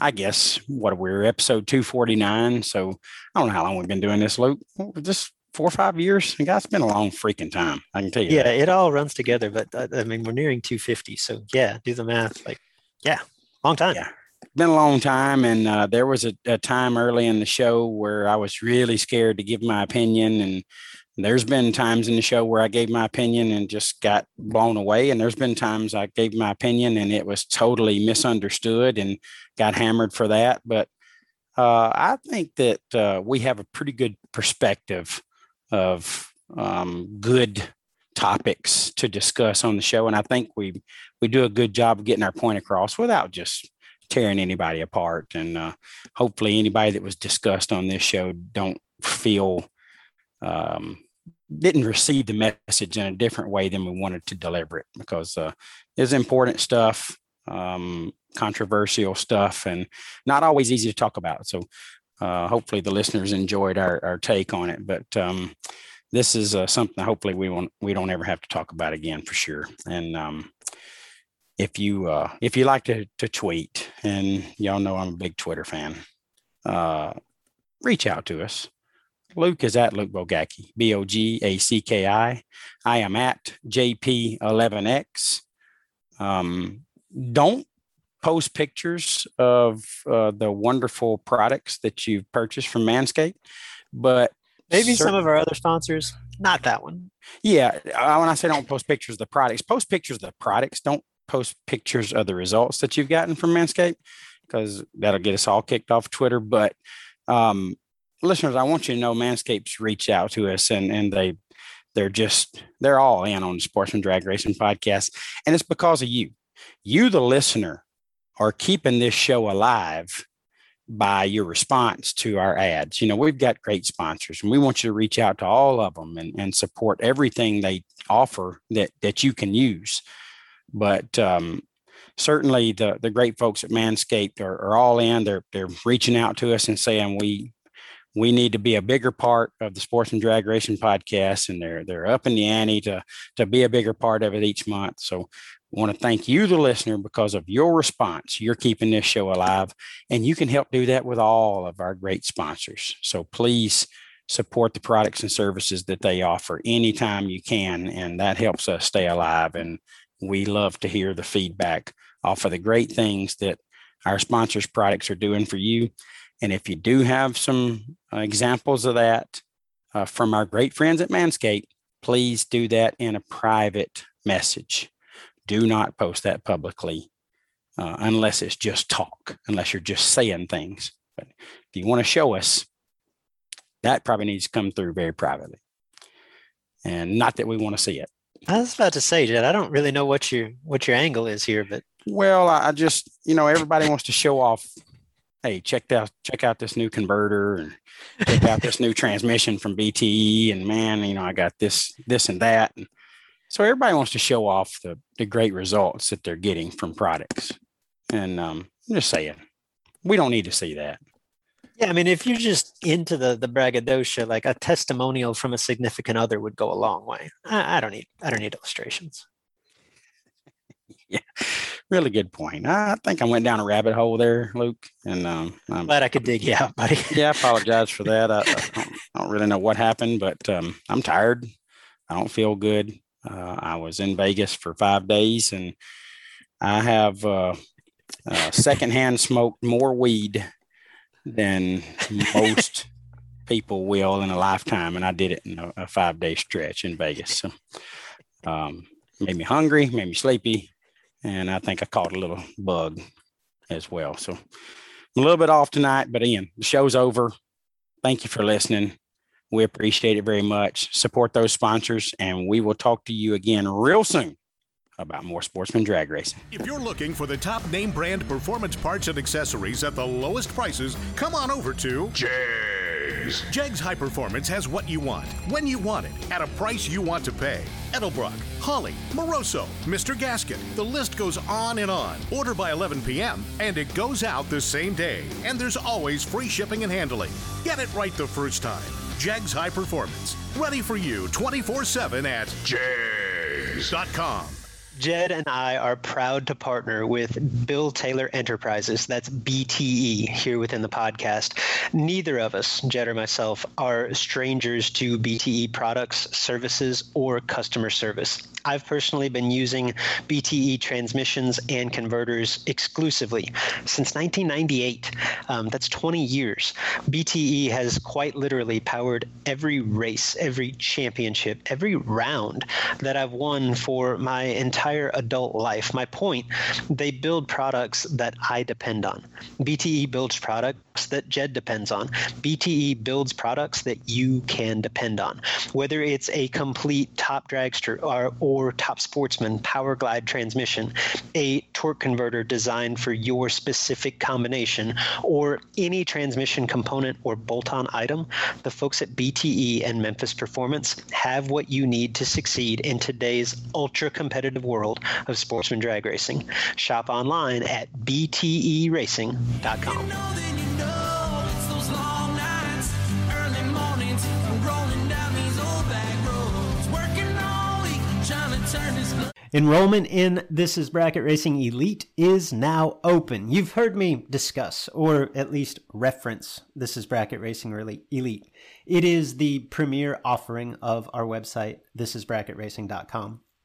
I guess what we're episode 249. So I don't know how long we've been doing this, Luke. Just four or five years. And it's been a long freaking time. I can tell you. Yeah, that. it all runs together. But uh, I mean, we're nearing 250. So yeah, do the math. Like, yeah, long time. Yeah. Been a long time, and uh, there was a, a time early in the show where I was really scared to give my opinion, and there's been times in the show where I gave my opinion and just got blown away. And there's been times I gave my opinion and it was totally misunderstood and got hammered for that. But uh, I think that uh, we have a pretty good perspective of um, good topics to discuss on the show, and I think we we do a good job of getting our point across without just tearing anybody apart. And uh, hopefully, anybody that was discussed on this show don't feel um, didn't receive the message in a different way than we wanted to deliver it because uh, it's important stuff, um, controversial stuff, and not always easy to talk about. So uh, hopefully the listeners enjoyed our, our take on it. But um, this is uh, something hopefully we won't we don't ever have to talk about again for sure. And um, if you uh, if you like to to tweet, and y'all know I'm a big Twitter fan, uh, reach out to us. Luke is at Luke Bogacki, B O G A C K I. I am at JP11X. Um, don't post pictures of uh, the wonderful products that you've purchased from Manscaped, but maybe some of our other sponsors, not that one. Yeah, when I say don't post pictures of the products, post pictures of the products. Don't post pictures of the results that you've gotten from Manscaped. because that'll get us all kicked off Twitter. But um, listeners, I want you to know Manscaped's reached out to us and and they they're just they're all in on the Sportsman Drag Racing podcast, and it's because of you. You, the listener, are keeping this show alive by your response to our ads. You know, we've got great sponsors and we want you to reach out to all of them and, and support everything they offer that that you can use. But um, certainly the the great folks at Manscaped are, are all in. They're they're reaching out to us and saying we we need to be a bigger part of the Sportsman Drag Racing podcast, and they're they're up in the ante to to be a bigger part of it each month. So Want to thank you, the listener, because of your response. You're keeping this show alive, and you can help do that with all of our great sponsors. So please support the products and services that they offer anytime you can, and that helps us stay alive. And we love to hear the feedback off of the great things that our sponsors' products are doing for you. And if you do have some uh, examples of that uh, from our great friends at Manscaped, please do that in a private message do not post that publicly uh, unless it's just talk, unless you're just saying things. But if you want to show us, that probably needs to come through very privately. And not that we want to see it. I was about to say, Jed, I don't really know what your what your angle is here, but well, I just you know everybody wants to show off. Hey, check out check out this new converter and check out this new transmission from BTE, and man, you know I got this this and that. And so everybody wants to show off the, the great results that they're getting from products. And um, I'm just saying, we don't need to see that. Yeah, I mean, if you're just into the the braggadocio, like a testimonial from a significant other would go a long way. I, I don't need I don't need illustrations. <laughs> yeah, really good point. I think I went down a rabbit hole there, Luke, and um, I'm glad I could dig you out, buddy. <laughs> yeah, I apologize for that. I, I, <laughs> don't, I, don't, really know what happened, but um, I'm tired. I don't feel good. Uh, I was in Vegas for five days, and I have uh, uh, secondhand smoked more weed than most <laughs> people will in a lifetime, and I did it in a, a five day stretch in Vegas. So, um, made me hungry, made me sleepy, and I think I caught a little bug as well. So, I'm a little bit off tonight, but Ian, the show's over. Thank you for listening. We appreciate it very much. Support those sponsors, and we will talk to you again real soon about more sportsman drag racing. If you're looking for the top name brand performance parts and accessories at the lowest prices, come on over to Jegs. Jegs High Performance has what you want, when you want it, at a price you want to pay. Edelbrock, Holley, Moroso, Mr. Gasket. The list goes on and on. Order by 11 p.m. and it goes out the same day. And there's always free shipping and handling. Get it right the first time. Jegs High Performance. Ready for you 24 7 at jegs.com. Jed and I are proud to partner with Bill Taylor Enterprises, that's BTE, here within the podcast. Neither of us, Jed or myself, are strangers to BTE products, services, or customer service. I've personally been using BTE transmissions and converters exclusively since 1998. Um, that's 20 years. BTE has quite literally powered every race, every championship, every round that I've won for my entire adult life. My point, they build products that I depend on. BTE builds products that Jed depends on. BTE builds products that you can depend on. Whether it's a complete top dragster or, or top sportsman power glide transmission, a torque converter designed for your specific combination, or any transmission component or bolt on item, the folks at BTE and Memphis Performance have what you need to succeed in today's ultra competitive world of sportsman drag racing. Shop online at bteracing.com. You Enrollment in This is Bracket Racing Elite is now open. You've heard me discuss, or at least reference, This is Bracket Racing Elite. It is the premier offering of our website, thisisbracketracing.com.